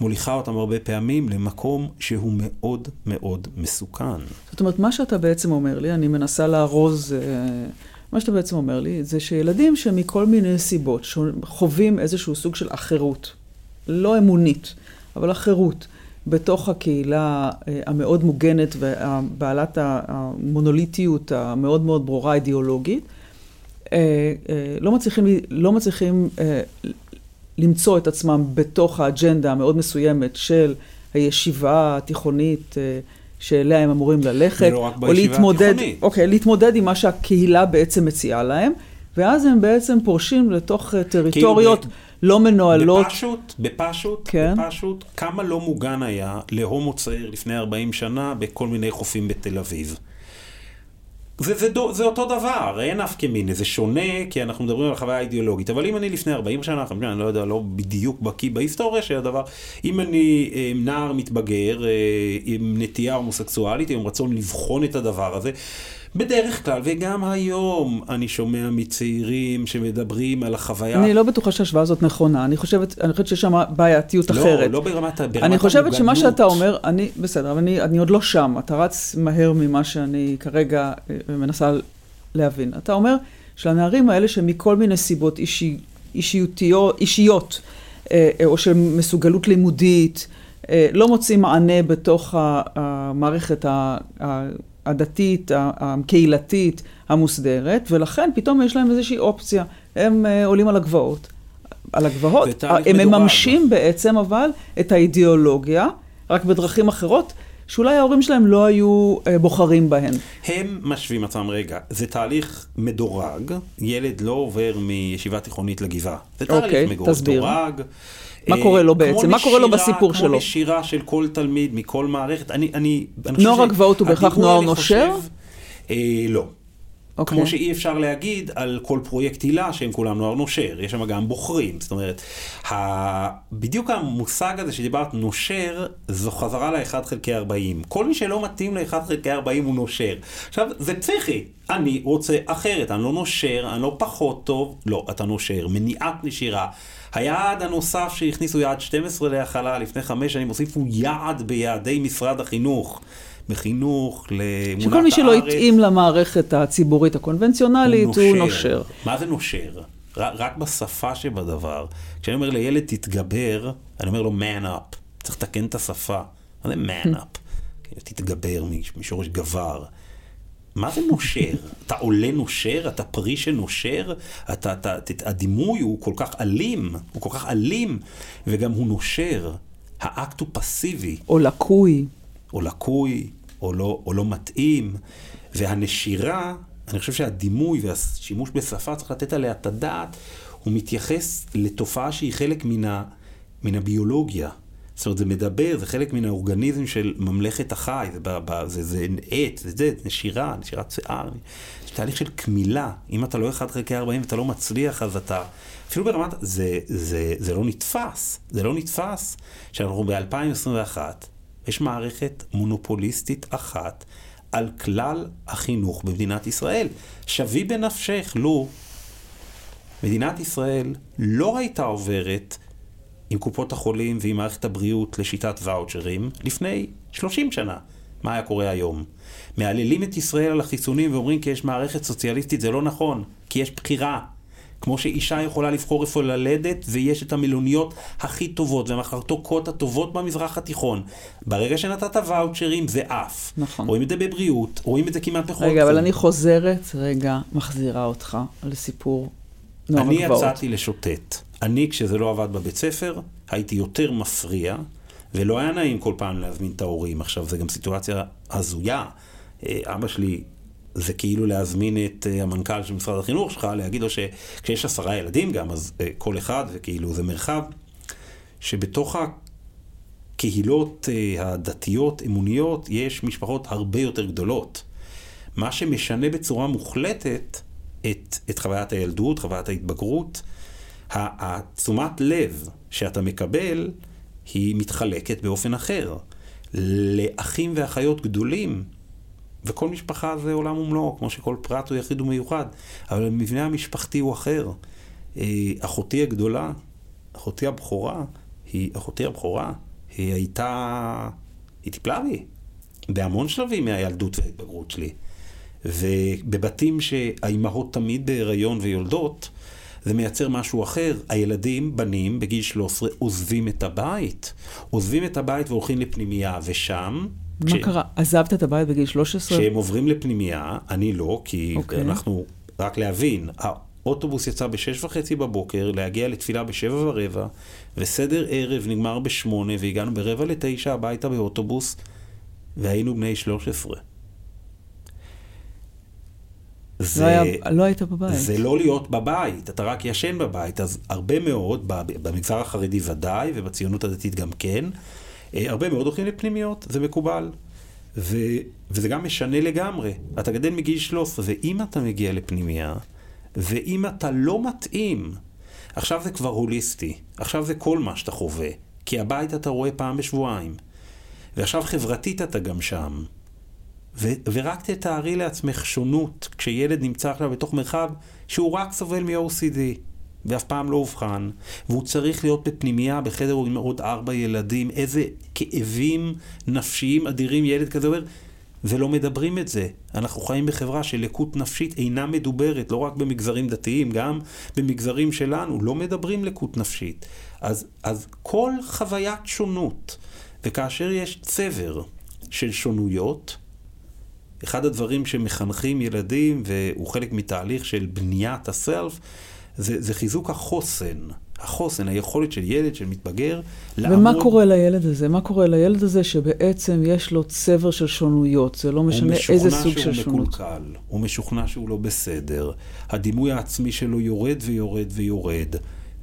מוליכה אותם הרבה פעמים למקום שהוא מאוד מאוד מסוכן. זאת אומרת, מה שאתה בעצם אומר לי, אני מנסה לארוז אה, מה שאתה בעצם אומר לי, זה שילדים שמכל מיני סיבות חווים איזשהו סוג של אחרות, לא אמונית, אבל אחרות, בתוך הקהילה אה, המאוד מוגנת ובעלת המונוליטיות המאוד מאוד ברורה אידיאולוגית, אה, אה, לא מצליחים, לא מצליחים למצוא את עצמם בתוך האג'נדה המאוד מסוימת של הישיבה התיכונית שאליה הם אמורים ללכת, לא או להתמודד, התיכונית. אוקיי, להתמודד עם מה שהקהילה בעצם מציעה להם, ואז הם בעצם פורשים לתוך טריטוריות כאילו לא מנוהלות. בפשוט, בפשוט, כן? בפשוט, כמה לא מוגן היה להומו צעיר לפני 40 שנה בכל מיני חופים בתל אביב. זה, זה, זה אותו דבר, אין אף כמיני, זה שונה כי אנחנו מדברים על חוויה אידיאולוגית, אבל אם אני לפני 40 שנה, 50 שנה, אני לא יודע, לא בדיוק בקיא בהיסטוריה של הדבר, אם אני אה, נער מתבגר אה, עם נטייה הומוסקסואלית, עם רצון לבחון את הדבר הזה, בדרך כלל, וגם היום אני שומע מצעירים שמדברים על החוויה. אני לא בטוחה שההשוואה הזאת נכונה, אני חושבת, אני חושבת שיש שם בעייתיות לא, אחרת. לא, לא ברמת, ברמת אני חושבת המוגנות. שמה שאתה אומר, אני, בסדר, אבל אני, אני עוד לא שם, אתה רץ מהר ממה שאני כרגע אה, מנסה להבין. אתה אומר שלנערים האלה שמכל מיני סיבות אישי, אישיותיות, אישיות, אה, אה, או של מסוגלות לימודית, לא מוצאים מענה בתוך המערכת הדתית, הקהילתית, המוסדרת, ולכן פתאום יש להם איזושהי אופציה. הם uh, עולים על הגבעות. על הגבעות, הם מממשים בעצם אבל את האידיאולוגיה, רק בדרכים אחרות, שאולי ההורים שלהם לא היו uh, בוחרים בהן. הם משווים עצמם, רגע, זה תהליך מדורג, ילד לא עובר מישיבה תיכונית לגבעה. זה תהליך okay, אוקיי, מדורג. תסביר. מה קורה לו בעצם? מה קורה לו בסיפור כמו שלו? כמו נשירה של כל תלמיד מכל מערכת. אני, אני, אני נוער הגבעות הוא בהכרח נוער נושר? חושב, אה, לא. Okay. אוקיי. כמו שאי אפשר להגיד על כל פרויקט הילה שהם כולם נוער נושר, יש שם גם בוחרים. זאת אומרת, ה... בדיוק המושג הזה שדיברת נושר, זו חזרה ל-1 חלקי 40. כל מי שלא מתאים ל-1 חלקי 40 הוא נושר. עכשיו, זה פסיכי. אני רוצה אחרת, אני לא נושר, אני לא פחות טוב. לא, אתה נושר. מניעת נשירה. היעד הנוסף שהכניסו, יעד 12 להכלה, לפני חמש שנים, הוסיפו יעד ביעדי משרד החינוך. מחינוך לאמונת הארץ. שכל מי שלא התאים למערכת הציבורית הקונבנציונלית, הוא נושר. הוא נושר. מה זה נושר? רק בשפה שבדבר. כשאני אומר לילד תתגבר, אני אומר לו man up. צריך לתקן את השפה. מה זה man up? תתגבר משורש גבר. מה זה נושר? אתה עולה נושר? אתה פרי שנושר? אתה, אתה, הדימוי הוא כל כך אלים, הוא כל כך אלים, וגם הוא נושר. האקט הוא פסיבי. או לקוי. או לקוי, או לא, או לא מתאים. והנשירה, אני חושב שהדימוי והשימוש בשפה, צריך לתת עליה את הדעת, הוא מתייחס לתופעה שהיא חלק מן, ה, מן הביולוגיה. זאת אומרת, זה מדבר, זה חלק מן האורגניזם של ממלכת החי, זה, זה, זה עט, זה, זה נשירה, נשירת שיער, זה תהליך של קמילה. אם אתה לא 1 חלקי 40 ואתה לא מצליח, אז אתה... אפילו ברמת... זה, זה, זה לא נתפס, זה לא נתפס שאנחנו ב-2021, יש מערכת מונופוליסטית אחת על כלל החינוך במדינת ישראל. שווי בנפשך, לו מדינת ישראל לא הייתה עוברת עם קופות החולים ועם מערכת הבריאות לשיטת ואוצ'רים לפני 30 שנה. מה היה קורה היום? מהללים את ישראל על החיסונים ואומרים כי יש מערכת סוציאליסטית, זה לא נכון, כי יש בחירה. כמו שאישה יכולה לבחור איפה ללדת, ויש את המלוניות הכי טובות והמחרטוקות הטובות במזרח התיכון. ברגע שנתת ואוצ'רים זה עף. נכון. רואים את זה בבריאות, רואים את זה כמעט בכל רגע, אבל אני חוזרת, רגע, מחזירה אותך לסיפור נוער הגבעות. אני יצאתי לשוטט. אני, כשזה לא עבד בבית ספר, הייתי יותר מפריע, ולא היה נעים כל פעם להזמין את ההורים. עכשיו, זו גם סיטואציה הזויה. אה, אבא שלי, זה כאילו להזמין את אה, המנכ"ל של משרד החינוך שלך, להגיד לו שכשיש עשרה ילדים גם, אז אה, כל אחד, וכאילו זה מרחב, שבתוך הקהילות הדתיות, אמוניות, יש משפחות הרבה יותר גדולות. מה שמשנה בצורה מוחלטת את, את חוויית הילדות, חוויית ההתבגרות, התשומת לב שאתה מקבל היא מתחלקת באופן אחר. לאחים ואחיות גדולים, וכל משפחה זה עולם ומלואו, כמו שכל פרט הוא יחיד ומיוחד, אבל המבנה המשפחתי הוא אחר. אה, אחותי הגדולה, אחותי הבכורה, היא, אחותי הבכורה, היא הייתה, היא טיפלה בי בהמון שלבים מהילדות וההתבגרות שלי. ובבתים שהאימהות תמיד בהיריון ויולדות, זה מייצר משהו אחר. הילדים, בנים, בגיל 13, עוזבים את הבית. עוזבים את הבית והולכים לפנימייה, ושם... מה כש... קרה? עזבת את הבית בגיל 13? כשהם עוברים לפנימייה, אני לא, כי okay. אוקיי. אנחנו, רק להבין, האוטובוס יצא בשש וחצי בבוקר, להגיע לתפילה בשבע ורבע, וסדר ערב נגמר בשמונה, והגענו ברבע לתשע הביתה באוטובוס, והיינו בני 13. זה, לא, היה, לא היית בבית. זה לא להיות בבית, אתה רק ישן בבית. אז הרבה מאוד, במגזר החרדי ודאי, ובציונות הדתית גם כן, הרבה מאוד הולכים לפנימיות, זה מקובל. ו, וזה גם משנה לגמרי. אתה גדל מגיל 13, ואם אתה מגיע לפנימייה, ואם אתה לא מתאים, עכשיו זה כבר הוליסטי, עכשיו זה כל מה שאתה חווה, כי הבית אתה רואה פעם בשבועיים, ועכשיו חברתית אתה גם שם. ו- ורק תתארי לעצמך שונות כשילד נמצא עכשיו בתוך מרחב שהוא רק סובל מ-OCD ואף פעם לא אובחן, והוא צריך להיות בפנימייה בחדר עם עוד ארבע ילדים, איזה כאבים נפשיים אדירים ילד כזה אומר, ולא מדברים את זה. אנחנו חיים בחברה של לקות נפשית אינה מדוברת, לא רק במגזרים דתיים, גם במגזרים שלנו, לא מדברים לקות נפשית. אז, אז כל חוויית שונות, וכאשר יש צבר של שונויות, אחד הדברים שמחנכים ילדים, והוא חלק מתהליך של בניית הסלף, זה, זה חיזוק החוסן. החוסן, היכולת של ילד, של מתבגר, לעמוד... ומה קורה לילד הזה? מה קורה לילד הזה שבעצם יש לו צבר של שונויות? זה לא משנה איזה סוג של שונות. הוא משוכנע שהוא מקולקל, הוא משוכנע שהוא לא בסדר, הדימוי העצמי שלו יורד ויורד ויורד.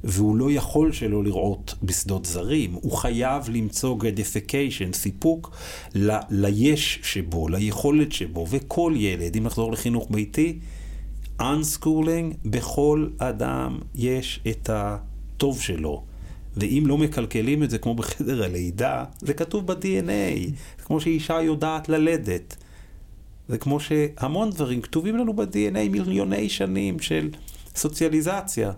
והוא לא יכול שלא לראות בשדות זרים. הוא חייב למצוא gratification, סיפוק ל, ליש שבו, ליכולת שבו, וכל ילד, אם נחזור לחינוך ביתי, unschooling, בכל אדם יש את הטוב שלו. ואם לא מקלקלים את זה כמו בחדר הלידה, זה כתוב ב-DNA. זה כמו שאישה יודעת ללדת. זה כמו שהמון דברים כתובים לנו ב-DNA מיליוני שנים של סוציאליזציה.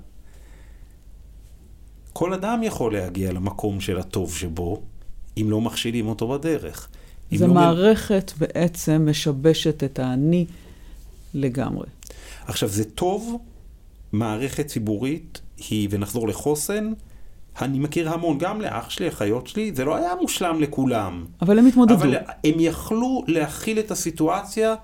כל אדם יכול להגיע למקום של הטוב שבו, אם לא מכשילים אותו בדרך. זו לא מערכת מ... בעצם משבשת את האני לגמרי. עכשיו, זה טוב, מערכת ציבורית היא, ונחזור לחוסן, אני מכיר המון, גם לאח שלי, אחיות שלי, זה לא היה מושלם לכולם. אבל הם התמודדו. אבל הם יכלו להכיל את הסיטואציה,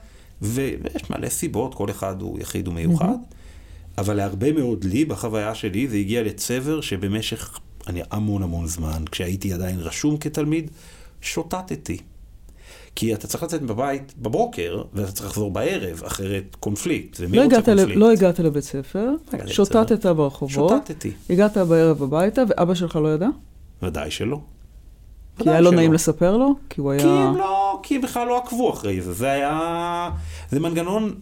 ויש מלא סיבות, כל אחד הוא יחיד ומיוחד. Mm-hmm. אבל להרבה מאוד לי, בחוויה שלי, זה הגיע לצבר שבמשך אני, המון המון זמן, כשהייתי עדיין רשום כתלמיד, שוטטתי. כי אתה צריך לצאת בבית בבוקר, ואתה צריך לחזור בערב, אחרת קונפליקט. ומי לא רוצה קונפליקט? לא הגעת לבית ספר, שוטטת ברחובות. שוטטתי. הגעת בערב הביתה, ואבא שלך לא ידע? ודאי שלא. כי היה לא נעים לספר לו? כי הוא היה... כי הם לא, כי בכלל לא עקבו אחרי זה. זה היה... זה מנגנון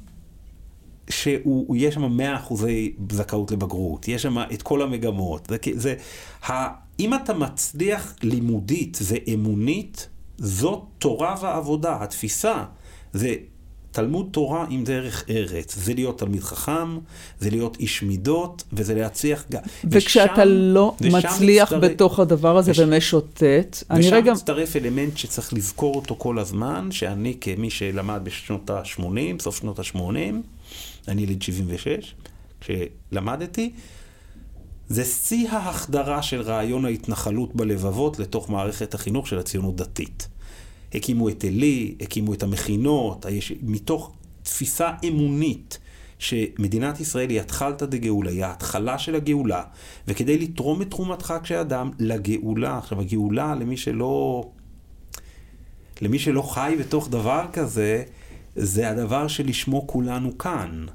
שיש שם 100 אחוזי זכאות לבגרות, יש שם את כל המגמות. זה, זה, ה, אם אתה מצליח לימודית ואמונית, זאת תורה ועבודה, התפיסה. זה תלמוד תורה עם דרך ארץ. זה להיות תלמיד חכם, זה להיות איש מידות, וזה להצליח גם... וכשאתה ושם, לא מצליח מצטרף, בתוך הדבר הזה וש... ומשוטט, אני רגע... ושם מצטרף אלמנט שצריך לזכור אותו כל הזמן, שאני כמי שלמד בשנות ה-80, סוף שנות ה-80, אני יליד 76, כשלמדתי, זה שיא ההחדרה של רעיון ההתנחלות בלבבות לתוך מערכת החינוך של הציונות דתית. הקימו את עלי, הקימו את המכינות, מתוך תפיסה אמונית שמדינת ישראל היא התחלתא דגאולה, היא ההתחלה של הגאולה, וכדי לתרום את תרומתך כשאדם לגאולה, עכשיו הגאולה למי שלא, למי שלא חי בתוך דבר כזה, זה הדבר שלשמו כולנו כאן.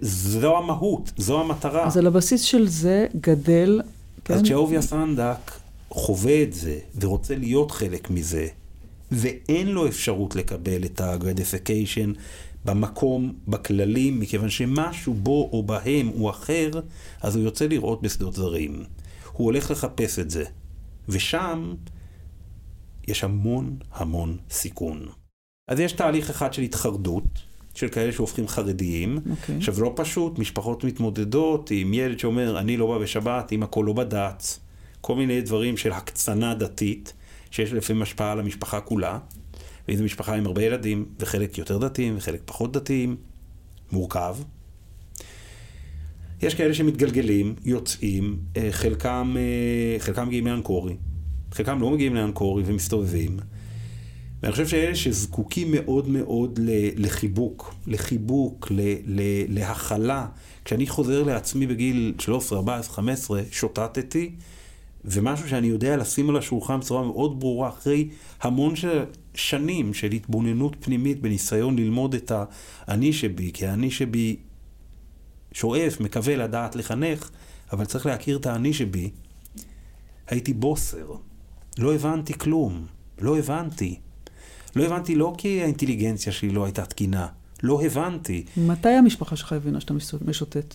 זו המהות, זו המטרה. אז על הבסיס של זה גדל... כן? אז כשאהוביה סנדק חווה את זה ורוצה להיות חלק מזה, ואין לו אפשרות לקבל את הגרדיפיקיישן במקום, בכללים, מכיוון שמשהו בו או בהם הוא אחר, אז הוא יוצא לראות בשדות זרים. הוא הולך לחפש את זה. ושם יש המון המון סיכון. אז יש תהליך אחד של התחרדות, של כאלה שהופכים חרדיים. Okay. אוקיי. עכשיו, לא פשוט, משפחות מתמודדות עם ילד שאומר, אני לא בא בשבת, אם הכל לא בד"ץ, כל מיני דברים של הקצנה דתית, שיש לפעמים השפעה על המשפחה כולה. ואם זו משפחה עם הרבה ילדים, וחלק יותר דתיים וחלק פחות דתיים, מורכב. יש כאלה שמתגלגלים, יוצאים, אה, חלקם, אה, חלקם מגיעים לאנקורי, חלקם לא מגיעים לאנקורי ומסתובבים. ואני חושב שאלה שזקוקים מאוד מאוד לחיבוק, לחיבוק, להכלה. כשאני חוזר לעצמי בגיל 13, 14, 15, שוטטתי, ומשהו שאני יודע לשים על השולחן בצורה מאוד ברורה, אחרי המון של שנים של התבוננות פנימית בניסיון ללמוד את האני שבי, כי האני שבי שואף, מקווה לדעת לחנך, אבל צריך להכיר את האני שבי. הייתי בוסר, לא הבנתי כלום, לא הבנתי. לא הבנתי לא כי האינטליגנציה שלי לא הייתה תקינה, לא הבנתי. מתי המשפחה שלך הבינה שאתה משוטט?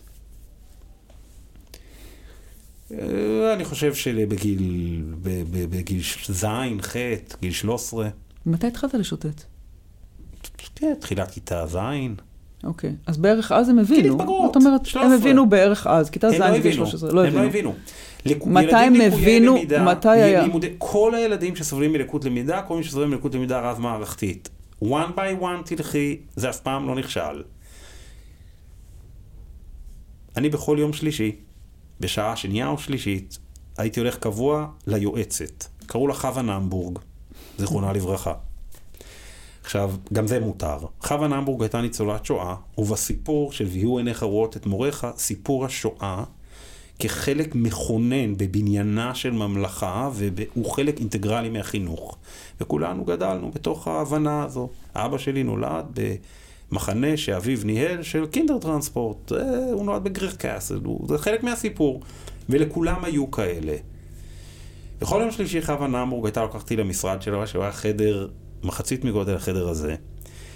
אה, אני חושב שבגיל בגיל ז', ח', גיל 13. מתי התחלת לשוטט? כן, תחילת כיתה ז'. אוקיי, אז בערך אז הם הבינו. גיל התבגרות, זאת אומרת, 13. הם הבינו בערך אז, כיתה ז' וגיל 13, לא הבינו. הם לא הבינו. מתי הם הבינו, מתי היה? כל הילדים שסובלים מלקות למידה, כל מי שסובלים מלקות למידה רב-מערכתית. one by one תלכי, זה אף פעם לא נכשל. אני בכל יום שלישי, בשעה שנייה או שלישית, הייתי הולך קבוע ליועצת. קראו לה חווה נמבורג, זיכרונה לברכה. עכשיו, גם זה מותר. חווה נמבורג הייתה ניצולת שואה, ובסיפור של "ויהיו עיניך רואות את מוריך", סיפור השואה כחלק מכונן בבניינה של ממלכה, והוא חלק אינטגרלי מהחינוך. וכולנו גדלנו בתוך ההבנה הזו. אבא שלי נולד במחנה שאביו ניהל של קינדר טרנספורט, הוא נולד בגריך קאסל, זה חלק מהסיפור. ולכולם היו כאלה. בכל יום שלישי חווה נמבורג הייתה לוקחתי למשרד שלה, שהוא היה חדר, מחצית מגודל החדר הזה,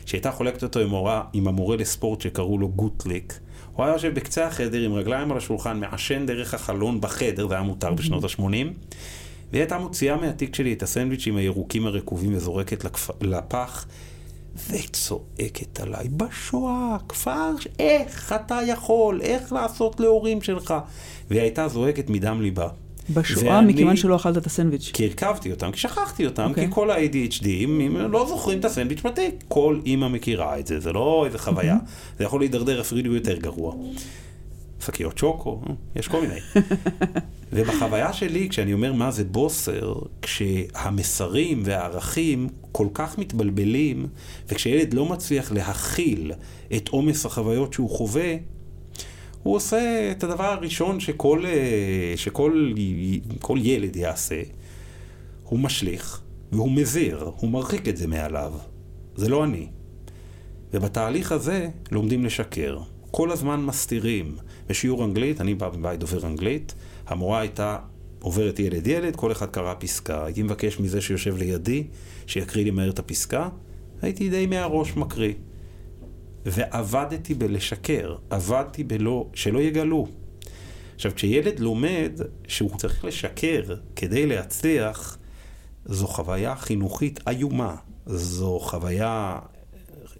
שהייתה חולקת אותו עם, מורה, עם המורה לספורט שקראו לו גוטליק. הוא היה יושב בקצה החדר עם רגליים על השולחן, מעשן דרך החלון בחדר, זה היה מותר בשנות ה-80. והיא הייתה מוציאה מהתיק שלי את הסנדוויצ'ים הירוקים הרקובים וזורקת. לפח, וצועקת עליי, בשואה, כפר, איך אתה יכול, איך לעשות להורים שלך? והיא הייתה זועקת מדם ליבה. בשואה, ואני, מכיוון שלא אכלת את הסנדוויץ'. כי הרכבתי אותם, כי שכחתי אותם, okay. כי אוקיי. כל ה-ADHD הם לא זוכרים את הסנדוויץ' בתיק. כל אימא מכירה את זה, זה לא איזה חוויה. Mm-hmm. זה יכול להידרדר אפילו יותר גרוע. שקיות שוקו, יש כל מיני. ובחוויה שלי, כשאני אומר מה זה בוסר, כשהמסרים והערכים כל כך מתבלבלים, וכשילד לא מצליח להכיל את עומס החוויות שהוא חווה, הוא עושה את הדבר הראשון שכל, אה, שכל כל ילד יעשה. הוא משליך, והוא מזיר, הוא מרחיק את זה מעליו. זה לא אני. ובתהליך הזה לומדים לשקר. כל הזמן מסתירים. בשיעור אנגלית, אני בא מבית דובר אנגלית, המורה הייתה עוברת ילד ילד, כל אחד קרא פסקה. הייתי מבקש מזה שיושב לידי, שיקריא לי מהר את הפסקה, הייתי די מהראש מקריא. ועבדתי בלשקר, עבדתי בלא, שלא יגלו. עכשיו, כשילד לומד שהוא צריך לשקר כדי להצליח, זו חוויה חינוכית איומה. זו חוויה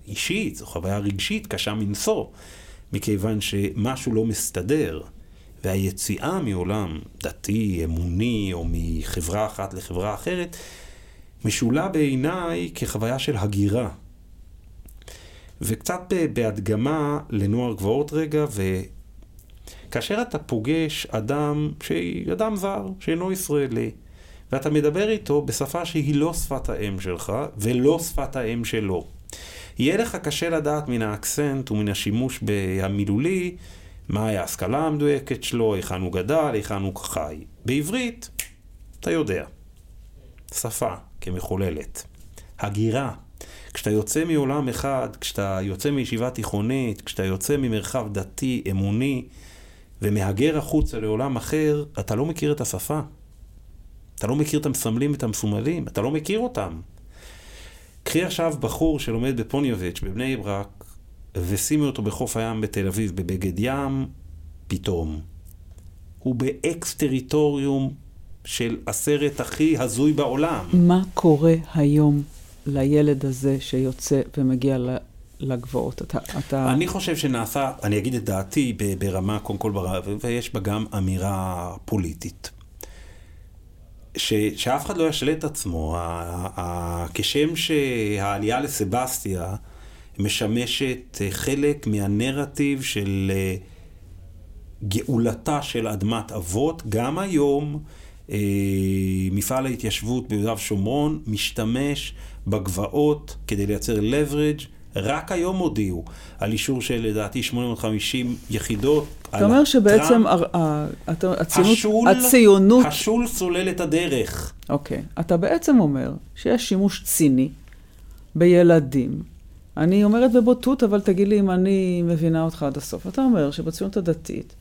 אישית, זו חוויה רגשית קשה מנשוא, מכיוון שמשהו לא מסתדר, והיציאה מעולם דתי, אמוני, או מחברה אחת לחברה אחרת, משולה בעיניי כחוויה של הגירה. וקצת בהדגמה לנוער גבעות רגע, וכאשר אתה פוגש אדם, אדם זר, שאינו ישראלי, ואתה מדבר איתו בשפה שהיא לא שפת האם שלך, ולא שפת האם שלו. יהיה לך קשה לדעת מן האקסנט ומן השימוש המילולי, מהי ההשכלה המדויקת שלו, היכן הוא גדל, היכן הוא חי. בעברית, אתה יודע. שפה כמחוללת. הגירה כשאתה יוצא מעולם אחד, כשאתה יוצא מישיבה תיכונית, כשאתה יוצא ממרחב דתי, אמוני, ומהגר החוצה לעולם אחר, אתה לא מכיר את השפה. אתה לא מכיר את המסמלים ואת המסומלים, אתה לא מכיר אותם. קחי עכשיו בחור שלומד בפוניוביץ' בבני ברק, ושימי אותו בחוף הים בתל אביב בבגד ים, פתאום. הוא באקס טריטוריום של הסרט הכי הזוי בעולם. מה קורה היום לילד הזה שיוצא ומגיע לגבעות? אתה, אתה... אני חושב שנעשה, אני אגיד את דעתי ברמה, קודם כל, ויש בה גם אמירה פוליטית. ש, שאף אחד לא ישלה את עצמו. כשם שהעלייה לסבסטיה משמשת אה, חלק מהנרטיב של אה, גאולתה של אדמת אבות, גם היום אה, מפעל ההתיישבות ביהודה ושומרון משתמש בגבעות כדי לייצר leverage. רק היום הודיעו על אישור של לדעתי 850 יחידות. אתה אומר שבעצם הציונות, השול, הציונות... השול סולל את הדרך. אוקיי. אתה בעצם אומר שיש שימוש ציני בילדים. אני אומרת בבוטות, אבל תגיד לי אם אני מבינה אותך עד הסוף. אתה אומר שבציונות הדתית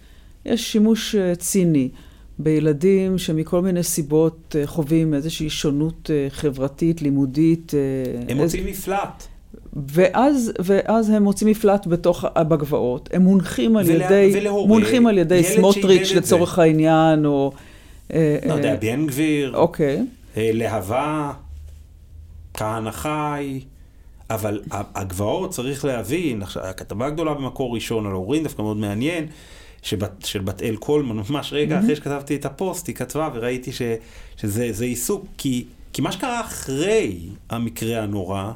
יש שימוש אה, ציני בילדים שמכל מיני סיבות אה, חווים איזושהי שונות אה, חברתית, לימודית. הם מוצאים איז... מפלט. ואז, ואז הם מוצאים מפלט בתוך, בגבעות. הם מונחים על ולה, ידי, ולהורה, מונחים על ידי סמוטריץ' לצורך העניין, או... לא יודע, בן גביר. אוקיי. להבה, כהנא חי. אבל הגבעות, צריך להבין, הכתבה הגדולה במקור ראשון על אורין, דווקא מאוד מעניין, שבת, של בת אל קולמן, ממש רגע mm-hmm. אחרי שכתבתי את הפוסט, היא כתבה וראיתי ש, שזה עיסוק, כי, כי מה שקרה אחרי המקרה הנורא,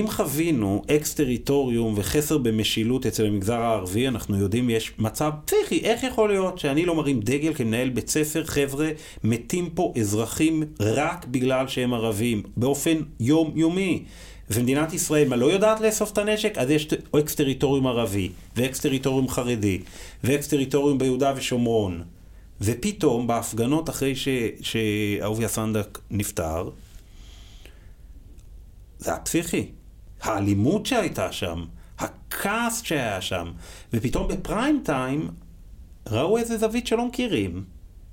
אם חווינו אקס טריטוריום וחסר במשילות אצל המגזר הערבי, אנחנו יודעים יש מצב פסיכי. איך יכול להיות שאני לא מרים דגל כמנהל בית ספר, חבר'ה, מתים פה אזרחים רק בגלל שהם ערבים, באופן יומיומי. ומדינת ישראל, מה לא יודעת לאסוף את הנשק? אז יש אקס טריטוריום ערבי, ואקס טריטוריום חרדי, ואקס טריטוריום ביהודה ושומרון. ופתאום בהפגנות אחרי שאהוביה סנדק נפטר, זה היה פסיכי. האלימות שהייתה שם, הכעס שהיה שם, ופתאום ב prime time ראו איזה זווית שלא מכירים.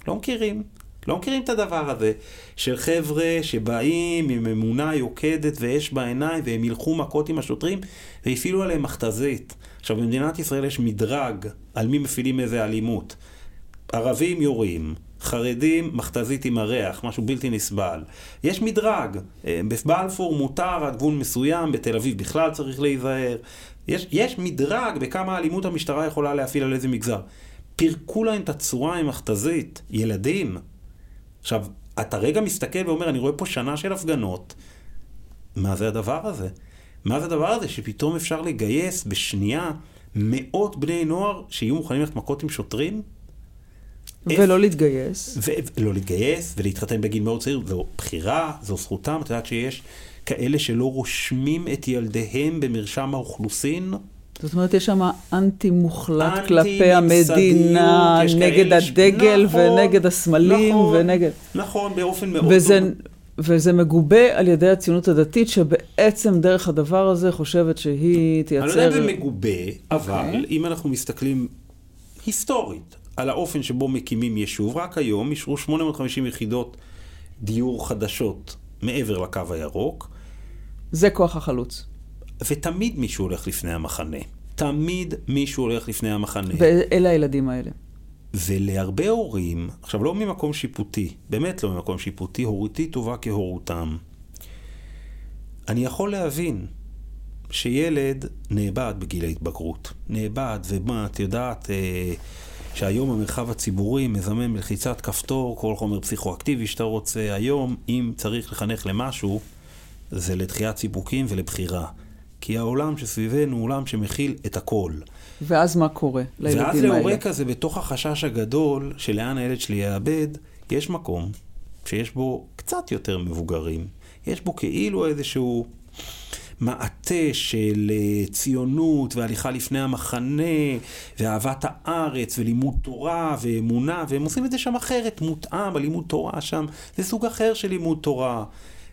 לא מכירים. לא מכירים את הדבר הזה של חבר'ה שבאים עם אמונה יוקדת ואש בעיניים והם ילכו מכות עם השוטרים והפעילו עליהם מכתזית. עכשיו במדינת ישראל יש מדרג על מי מפעילים איזה אלימות. ערבים יורים, חרדים, מכתזית עם הריח, משהו בלתי נסבל. יש מדרג, אה, בבלפור מותר עד גבול מסוים, בתל אביב בכלל צריך להיזהר. יש, יש מדרג בכמה אלימות המשטרה יכולה להפעיל על איזה מגזר. פירקו להם את הצורה עם מכתזית, ילדים. עכשיו, אתה רגע מסתכל ואומר, אני רואה פה שנה של הפגנות. מה זה הדבר הזה? מה זה הדבר הזה שפתאום אפשר לגייס בשנייה מאות בני נוער שיהיו מוכנים ללכת מכות עם שוטרים? ולא להתגייס. ולא להתגייס, ולהתחתן בגיל מאוד צעיר, זו בחירה, זו זכותם. את יודעת שיש כאלה שלא רושמים את ילדיהם במרשם האוכלוסין? זאת אומרת, יש שם אנטי מוחלט אנטי כלפי המדינה, נגד הדגל נכון, ונגד הסמלים נכון, ונגד... נכון, באופן מאוד... וזה. וזה מגובה על ידי הציונות הדתית, שבעצם דרך הדבר הזה חושבת שהיא תייצר... אני לא יודע אם זה מגובה, אבל okay. אוקיי. אם אנחנו מסתכלים היסטורית על האופן שבו מקימים יישוב. רק היום אישרו 850 יחידות דיור חדשות מעבר לקו הירוק. זה כוח החלוץ. ותמיד מישהו הולך לפני המחנה. תמיד מישהו הולך לפני המחנה. ואלה הילדים האלה. ולהרבה הורים, עכשיו לא ממקום שיפוטי, באמת לא ממקום שיפוטי, הורותי טובה כהורותם. אני יכול להבין שילד נאבד בגיל ההתבגרות. נאבד, ומה, את יודעת, אה, שהיום המרחב הציבורי מזמן בלחיצת כפתור כל חומר פסיכואקטיבי שאתה רוצה. היום, אם צריך לחנך למשהו, זה לדחיית סיפוקים ולבחירה. כי העולם שסביבנו הוא עולם שמכיל את הכל. ואז מה קורה לילדים האלה? ואז להורה כזה, בתוך החשש הגדול שלאן הילד שלי יאבד, יש מקום שיש בו קצת יותר מבוגרים. יש בו כאילו איזשהו מעטה של אה, ציונות והליכה לפני המחנה ואהבת הארץ ולימוד תורה ואמונה, והם עושים את זה שם אחרת, מותאם, הלימוד תורה שם, זה סוג אחר של לימוד תורה.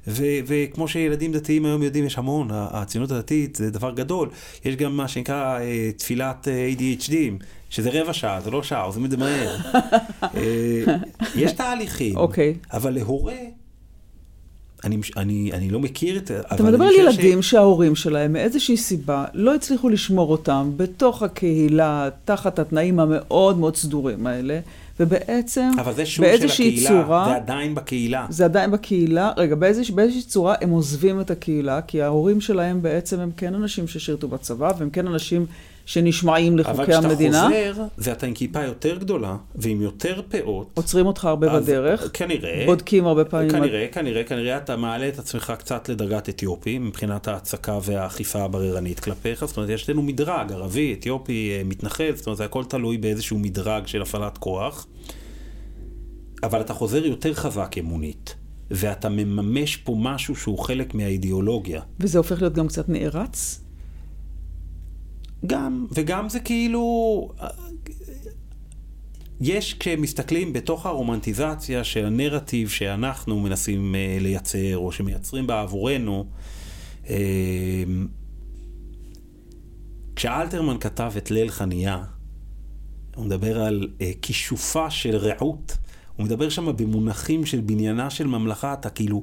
ו- וכמו שילדים דתיים היום יודעים, יש המון, הציונות הדתית זה דבר גדול. יש גם מה שנקרא אה, תפילת אה, ADHD, שזה רבע שעה, זה לא שעה, עושים את זה מהר. אה, יש תהליכים, okay. אוקיי. אבל להורה אני, אני, אני לא מכיר את זה, אתה מדבר על ילדים ש... שההורים שלהם מאיזושהי סיבה לא הצליחו לשמור אותם בתוך הקהילה, תחת התנאים המאוד מאוד סדורים האלה, ובעצם אבל זה שוב של הקהילה, צורה... זה עדיין בקהילה. זה עדיין בקהילה. רגע, באיזושה, באיזושהי צורה הם עוזבים את הקהילה, כי ההורים שלהם בעצם הם כן אנשים ששירתו בצבא, והם כן אנשים שנשמעים לחוקי המדינה. אבל כשאתה חוזר, ואתה עם כיפה יותר גדולה, ועם יותר פאות... עוצרים אותך הרבה בדרך. כנראה. בודקים הרבה פעמים. כנראה, כנראה, כנראה אתה מעלה את עצמך קצת לדרגת אתיופי, מבחינת ההצקה והאכיפה הבררנית כלפיך. זאת אומרת, יש לנו מדרג, ערבי, אתיופי, אה, מתנחל, זאת אומרת, זה הכל תלוי באיזשהו מדרג של הפעלת כוח. אבל אתה חוזר יותר חזק אמונית. ואתה מממש פה משהו שהוא חלק מהאידיאולוגיה. וזה הופך להיות גם קצת נערץ? גם, וגם זה כאילו... יש כשמסתכלים בתוך הרומנטיזציה של הנרטיב שאנחנו מנסים uh, לייצר, או שמייצרים בעבורנו, uh, כשאלתרמן כתב את ליל חניה, הוא מדבר על uh, כישופה של רעות. הוא מדבר שם במונחים של בניינה של ממלכה, אתה כאילו,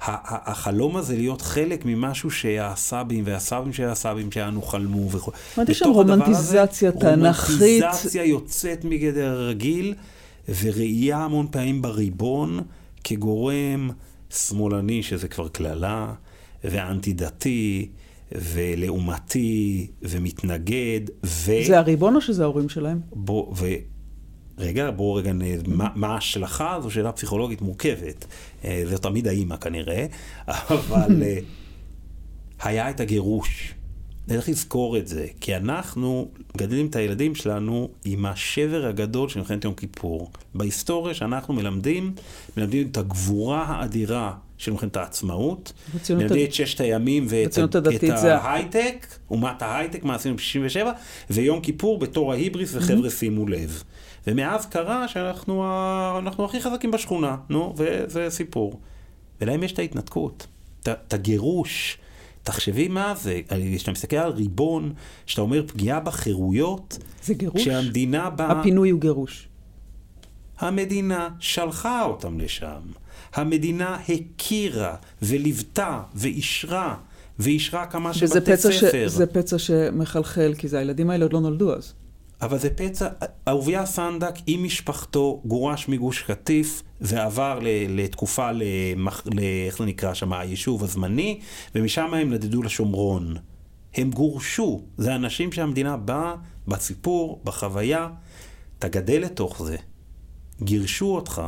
החלום הזה להיות חלק ממשהו שהסבים והסבים של הסבים שלנו חלמו וכו'. יש שם רומנטיזציה תנ"כית. רומנטיזציה יוצאת מגדר הרגיל, וראייה המון פעמים בריבון כגורם שמאלני, שזה כבר קללה, ואנטי דתי. ולעומתי, ומתנגד, ו... זה הריבון או שזה ההורים שלהם? בוא, ו... רגע, בואו רגע, מה, מה ההשלכה? זו שאלה פסיכולוגית מורכבת. אה, זו תמיד האימא כנראה, אבל אה, היה את הגירוש. צריך לזכור את זה, כי אנחנו מגדלים את הילדים שלנו עם השבר הגדול של מלחמת יום כיפור. בהיסטוריה שאנחנו מלמדים, מלמדים את הגבורה האדירה של מלחמת העצמאות, מלמדים את ששת הימים ואת את ההייטק, אומת ההייטק, מה עשינו ב-67, ויום כיפור בתור ההיבריס, וחבר'ה שימו לב. ומאז קרה שאנחנו אנחנו הכי חזקים בשכונה, נו, וזה סיפור. ולהם יש את ההתנתקות, את הגירוש. תחשבי מה זה, כשאתה מסתכל על ריבון, כשאתה אומר פגיעה בחירויות, זה גירוש? כשהמדינה באה... הפינוי הוא גירוש. המדינה שלחה אותם לשם. המדינה הכירה וליוותה ואישרה, ואישרה כמה שבתי ספר. ש... זה פצע שמחלחל, כי זה הילדים האלה עוד לא נולדו אז. אבל זה פצע, אהוביה סנדק עם משפחתו גורש מגוש קטיף ועבר לתקופה, למח, איך זה נקרא שם, היישוב הזמני, ומשם הם נדדו לשומרון. הם גורשו, זה אנשים שהמדינה באה בסיפור, בחוויה, אתה גדל לתוך זה. גירשו אותך,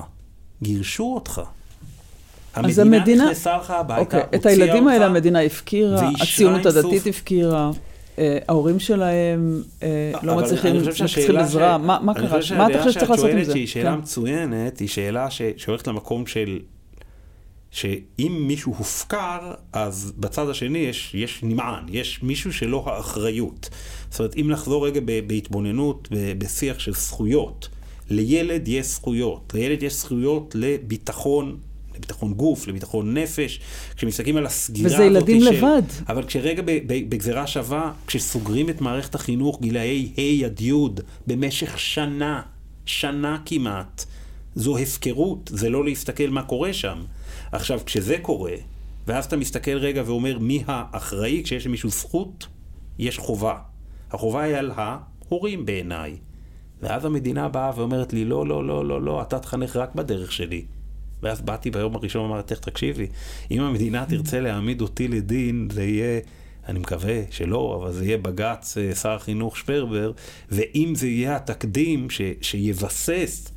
גירשו אותך. המדינה נכנסה לך הביתה, אוקיי, את הילדים האלה המדינה הפקירה, הציונות הדתית הפקירה. אה, ההורים שלהם אה, לא מצליחים, צריכים עזרה, מה קרה? מה אתה חושב שצריך לעשות עם זה? שהיא שאלה כן. מצוינת, היא שאלה שהולכת למקום של... שאם מישהו הופקר, אז בצד השני יש, יש נמען, יש מישהו שלא האחריות. זאת אומרת, אם נחזור רגע בהתבוננות, בשיח של זכויות, לילד יש זכויות, לילד יש זכויות לביטחון לביטחון גוף, לביטחון נפש, כשמסתכלים על הסגירה הזאת. וזה ילדים של... לבד. אבל כשרגע בגזירה שווה, כשסוגרים את מערכת החינוך גילאי ה' עד י' במשך שנה, שנה כמעט, זו הפקרות, זה לא להסתכל מה קורה שם. עכשיו, כשזה קורה, ואז אתה מסתכל רגע ואומר מי האחראי, כשיש למישהו זכות, יש חובה. החובה היא על ההורים בעיניי. ואז המדינה באה ואומרת לי, לא, לא, לא, לא, לא, אתה תחנך רק בדרך שלי. ואז באתי ביום הראשון ואמרתי לך, תקשיבי, אם המדינה תרצה להעמיד אותי לדין, זה יהיה, אני מקווה שלא, אבל זה יהיה בג"ץ אה, שר החינוך שפרבר, ואם זה יהיה התקדים ש, שיבסס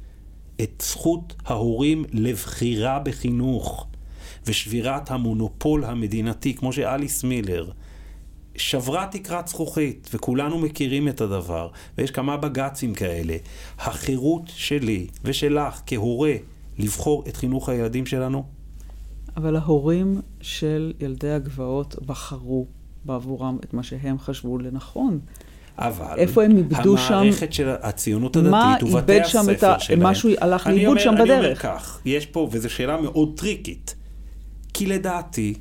את זכות ההורים לבחירה בחינוך ושבירת המונופול המדינתי, כמו שאליס מילר, שברה תקרת זכוכית, וכולנו מכירים את הדבר, ויש כמה בג"צים כאלה. החירות שלי ושלך כהורה לבחור את חינוך הילדים שלנו? אבל ההורים של ילדי הגבעות בחרו בעבורם את מה שהם חשבו לנכון. אבל איפה הם איבדו שם... המערכת של הציונות הדתית ובתי הספר שלהם... משהו הלך לאיבוד שם בדרך. אני אומר כך, יש פה, וזו שאלה מאוד טריקית, כי לדעתי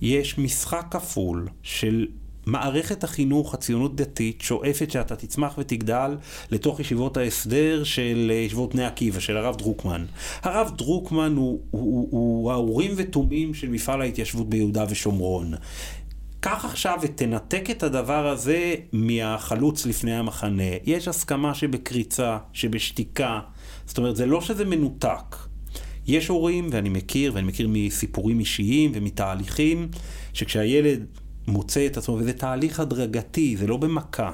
יש משחק כפול של מערכת החינוך הציונות דתית שואפת שאתה תצמח ותגדל לתוך ישיבות ההסדר של אה, ישיבות בני עקיבא, של הרב דרוקמן. הרב דרוקמן הוא, הוא, הוא, הוא האורים ותומים של מפעל ההתיישבות ביהודה ושומרון. קח עכשיו ותנתק את הדבר הזה מהחלוץ לפני המחנה. יש הסכמה שבקריצה, שבשתיקה. זאת אומרת, זה לא שזה מנותק. יש הורים, ואני מכיר, ואני מכיר מסיפורים אישיים ומתהליכים, שכשהילד מוצא את עצמו, וזה תהליך הדרגתי, זה לא במכה.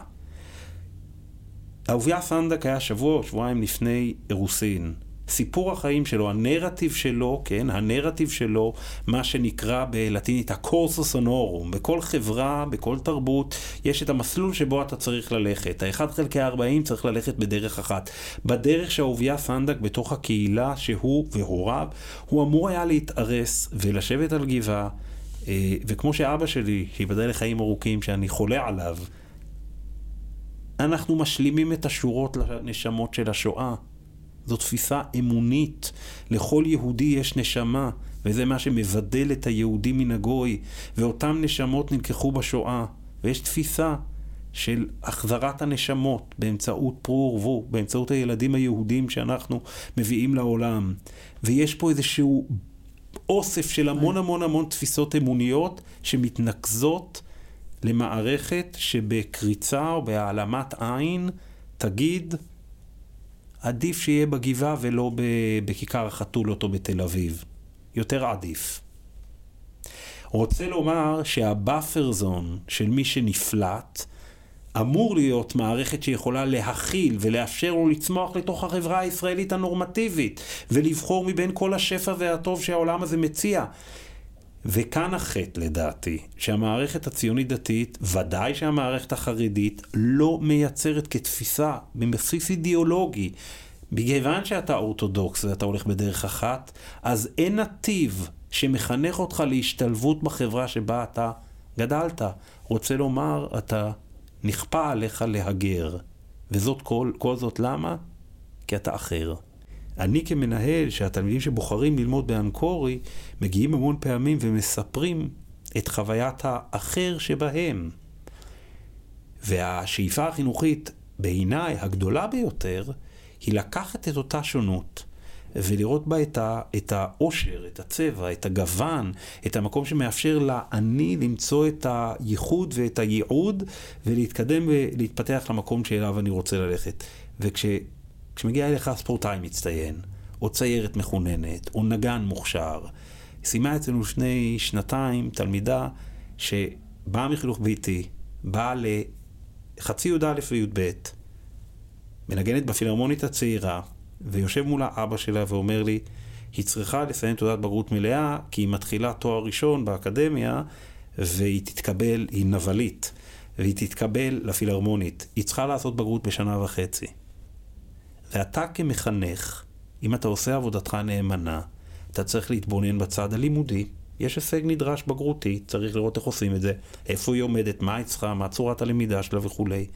אהוביה סנדק היה שבוע או שבועיים לפני אירוסין. סיפור החיים שלו, הנרטיב שלו, כן, הנרטיב שלו, מה שנקרא בלטינית ה-Corsus honorum. בכל חברה, בכל תרבות, יש את המסלול שבו אתה צריך ללכת. האחד חלקי 40 צריך ללכת בדרך אחת. בדרך שאהוביה סנדק בתוך הקהילה שהוא והוריו, הוא אמור היה להתארס ולשבת על גבעה, וכמו שאבא שלי, שיבדל לחיים ארוכים, שאני חולה עליו, אנחנו משלימים את השורות לנשמות של השואה. זו תפיסה אמונית. לכל יהודי יש נשמה, וזה מה שמבדל את היהודי מן הגוי, ואותן נשמות נלקחו בשואה. ויש תפיסה של החזרת הנשמות באמצעות פרו ורבו, באמצעות הילדים היהודים שאנחנו מביאים לעולם. ויש פה איזשהו אוסף של המון המון המון תפיסות אמוניות שמתנקזות למערכת שבקריצה או בהעלמת עין תגיד עדיף שיהיה בגבעה ולא בכיכר החתולות או בתל אביב. יותר עדיף. רוצה לומר שה buffer zone של מי שנפלט אמור להיות מערכת שיכולה להכיל ולאפשר לו לצמוח לתוך החברה הישראלית הנורמטיבית ולבחור מבין כל השפע והטוב שהעולם הזה מציע. וכאן החטא לדעתי, שהמערכת הציונית דתית, ודאי שהמערכת החרדית, לא מייצרת כתפיסה, בבסיס אידיאולוגי. מכיוון שאתה אורתודוקס ואתה הולך בדרך אחת, אז אין נתיב שמחנך אותך להשתלבות בחברה שבה אתה גדלת. רוצה לומר, אתה נכפה עליך להגר. וזאת כל, כל זאת למה? כי אתה אחר. אני כמנהל, שהתלמידים שבוחרים ללמוד באנקורי, מגיעים המון פעמים ומספרים את חוויית האחר שבהם. והשאיפה החינוכית, בעיניי, הגדולה ביותר, היא לקחת את אותה שונות ולראות בה את, ה, את העושר, את הצבע, את הגוון, את המקום שמאפשר לאני למצוא את הייחוד ואת הייעוד ולהתקדם ולהתפתח למקום שאליו אני רוצה ללכת. וכש... כשמגיע אליך ספורטאי מצטיין, או ציירת מחוננת, או נגן מוכשר, סיימה אצלנו שני שנתיים תלמידה שבאה מחינוך ביתי, באה לחצי י"א וי"ב, מנגנת בפילהרמונית הצעירה, ויושב מולה אבא שלה ואומר לי, היא צריכה לסיים תעודת בגרות מלאה, כי היא מתחילה תואר ראשון באקדמיה, והיא תתקבל, היא נבלית, והיא תתקבל לפילהרמונית. היא צריכה לעשות בגרות בשנה וחצי. ואתה כמחנך, אם אתה עושה עבודתך נאמנה, אתה צריך להתבונן בצד הלימודי. יש הישג נדרש בגרותי, צריך לראות איך עושים את זה, איפה היא עומדת, מה היא צריכה, מה צורת הלמידה שלה וכולי.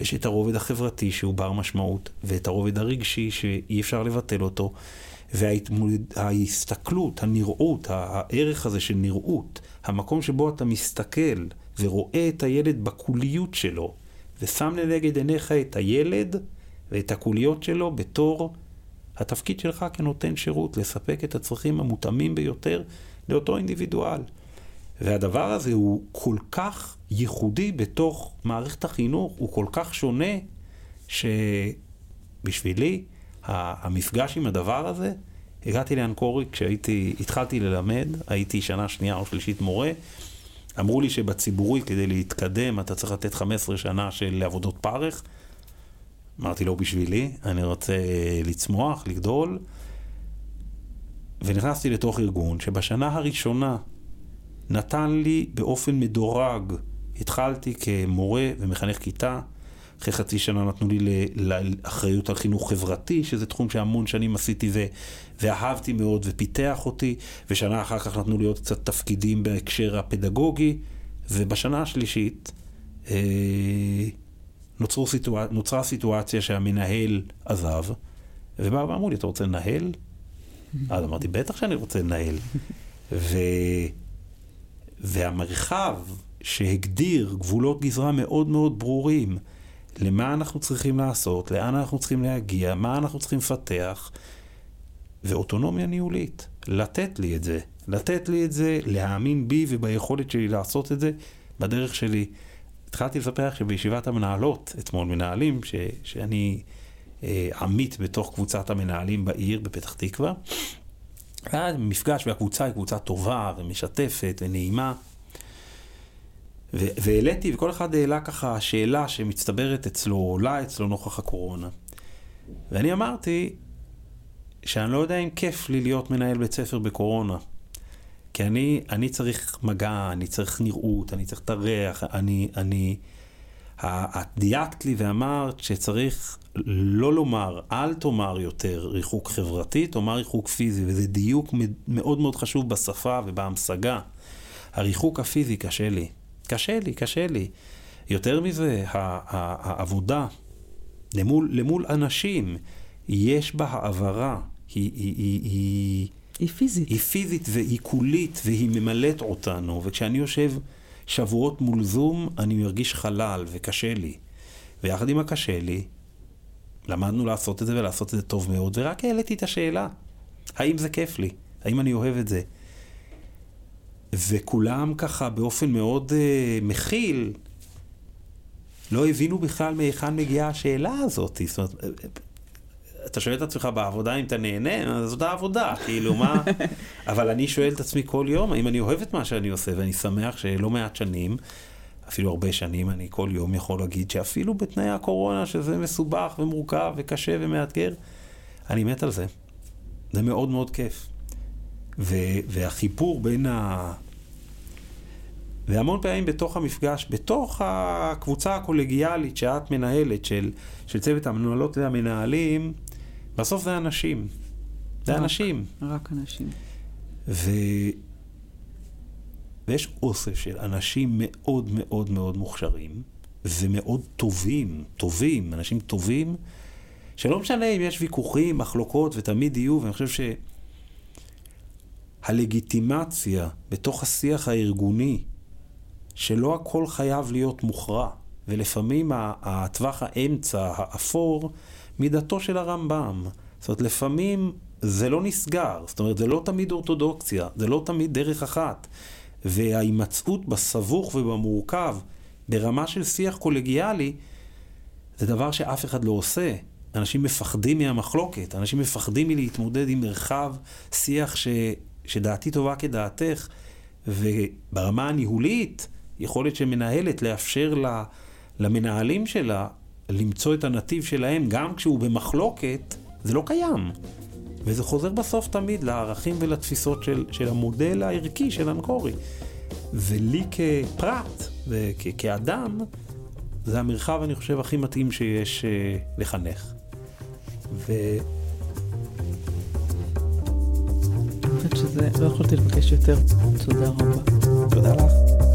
יש את הרובד החברתי שהוא בר משמעות, ואת הרובד הרגשי שאי אפשר לבטל אותו, וההסתכלות, הנראות, הערך הזה של נראות, המקום שבו אתה מסתכל ורואה את הילד בקוליות שלו, ושם לנגד עיניך את הילד ואת הקוליות שלו בתור התפקיד שלך כנותן שירות, לספק את הצרכים המותאמים ביותר לאותו אינדיבידואל. והדבר הזה הוא כל כך ייחודי בתוך מערכת החינוך, הוא כל כך שונה, שבשבילי המפגש עם הדבר הזה, הגעתי לאנקורי כשהייתי, התחלתי ללמד, הייתי שנה שנייה או שלישית מורה, אמרו לי שבציבורי כדי להתקדם אתה צריך לתת 15 שנה של עבודות פרך. אמרתי לו בשבילי, אני רוצה לצמוח, לגדול. ונכנסתי לתוך ארגון שבשנה הראשונה נתן לי באופן מדורג, התחלתי כמורה ומחנך כיתה, אחרי חצי שנה נתנו לי לאחריות על חינוך חברתי, שזה תחום שהמון שנים עשיתי ו... ואהבתי מאוד ופיתח אותי, ושנה אחר כך נתנו לי עוד קצת תפקידים בהקשר הפדגוגי, ובשנה השלישית אה, נוצרו סיטואצ... נוצרה סיטואציה שהמנהל עזב, ובאו ואמרו לי, אתה רוצה לנהל? אז אמרתי, בטח שאני רוצה לנהל. ו... והמרחב שהגדיר גבולות גזרה מאוד מאוד ברורים למה אנחנו צריכים לעשות, לאן אנחנו צריכים להגיע, מה אנחנו צריכים לפתח, ואוטונומיה ניהולית. לתת לי את זה, לתת לי את זה, להאמין בי וביכולת שלי לעשות את זה בדרך שלי. התחלתי לספר שבישיבת המנהלות, אתמול מנהלים, ש, שאני אה, עמית בתוך קבוצת המנהלים בעיר בפתח תקווה. והיה מפגש והקבוצה היא קבוצה טובה ומשתפת ונעימה. והעליתי, וכל אחד העלה ככה שאלה שמצטברת אצלו, עולה אצלו נוכח הקורונה. ואני אמרתי שאני לא יודע אם כיף לי להיות מנהל בית ספר בקורונה. כי אני, אני צריך מגע, אני צריך נראות, אני צריך את הריח, אני, אני... את דייקת לי ואמרת שצריך לא לומר, אל תאמר יותר ריחוק חברתי, תאמר ריחוק פיזי, וזה דיוק מאוד מאוד חשוב בשפה ובהמשגה. הריחוק הפיזי קשה לי. קשה לי, קשה לי. יותר מזה, העבודה למול, למול אנשים, יש בה העברה. היא, היא, היא, היא, היא פיזית. היא פיזית והיא קולית והיא ממלאת אותנו. וכשאני יושב שבועות מול זום, אני מרגיש חלל וקשה לי. ויחד עם הקשה לי, למדנו לעשות את זה ולעשות את זה טוב מאוד, ורק העליתי את השאלה, האם זה כיף לי? האם אני אוהב את זה? וכולם ככה באופן מאוד uh, מכיל, לא הבינו בכלל מהיכן מגיעה השאלה הזאת. זאת אומרת, אתה שואל את עצמך בעבודה אם אתה נהנה, אז זאת העבודה, כאילו מה... אבל אני שואל את עצמי כל יום, האם אני אוהב את מה שאני עושה, ואני שמח שלא מעט שנים, אפילו הרבה שנים, אני כל יום יכול להגיד שאפילו בתנאי הקורונה, שזה מסובך ומורכב וקשה ומאתגר, אני מת על זה. זה מאוד מאוד כיף. ו- והחיבור בין ה... והמון פעמים בתוך המפגש, בתוך הקבוצה הקולגיאלית שאת מנהלת, של, של צוות המנהלות והמנהלים, בסוף זה אנשים. זה רק, אנשים. רק אנשים. ו... ויש אוסף של אנשים מאוד מאוד מאוד מוכשרים, ומאוד טובים, טובים, אנשים טובים, שלא משנה אם יש ויכוחים, מחלוקות, ותמיד יהיו, ואני חושב שהלגיטימציה בתוך השיח הארגוני, שלא הכל חייב להיות מוכרע, ולפעמים הטווח האמצע, האפור, מידתו של הרמב"ם. זאת אומרת, לפעמים זה לא נסגר, זאת אומרת, זה לא תמיד אורתודוקסיה, זה לא תמיד דרך אחת. וההימצאות בסבוך ובמורכב, ברמה של שיח קולגיאלי, זה דבר שאף אחד לא עושה. אנשים מפחדים מהמחלוקת, אנשים מפחדים מלהתמודד עם מרחב שיח ש, שדעתי טובה כדעתך, וברמה הניהולית, יכולת של מנהלת לאפשר לה, למנהלים שלה למצוא את הנתיב שלהם גם כשהוא במחלוקת, זה לא קיים. וזה חוזר בסוף תמיד לערכים ולתפיסות של, של המודל הערכי של אנקורי. ולי כפרט וכאדם, זה המרחב, אני חושב, הכי מתאים שיש uh, לחנך. ו... חושבת שזה, לא יכולתי לבקש יותר. תודה רבה. תודה לך.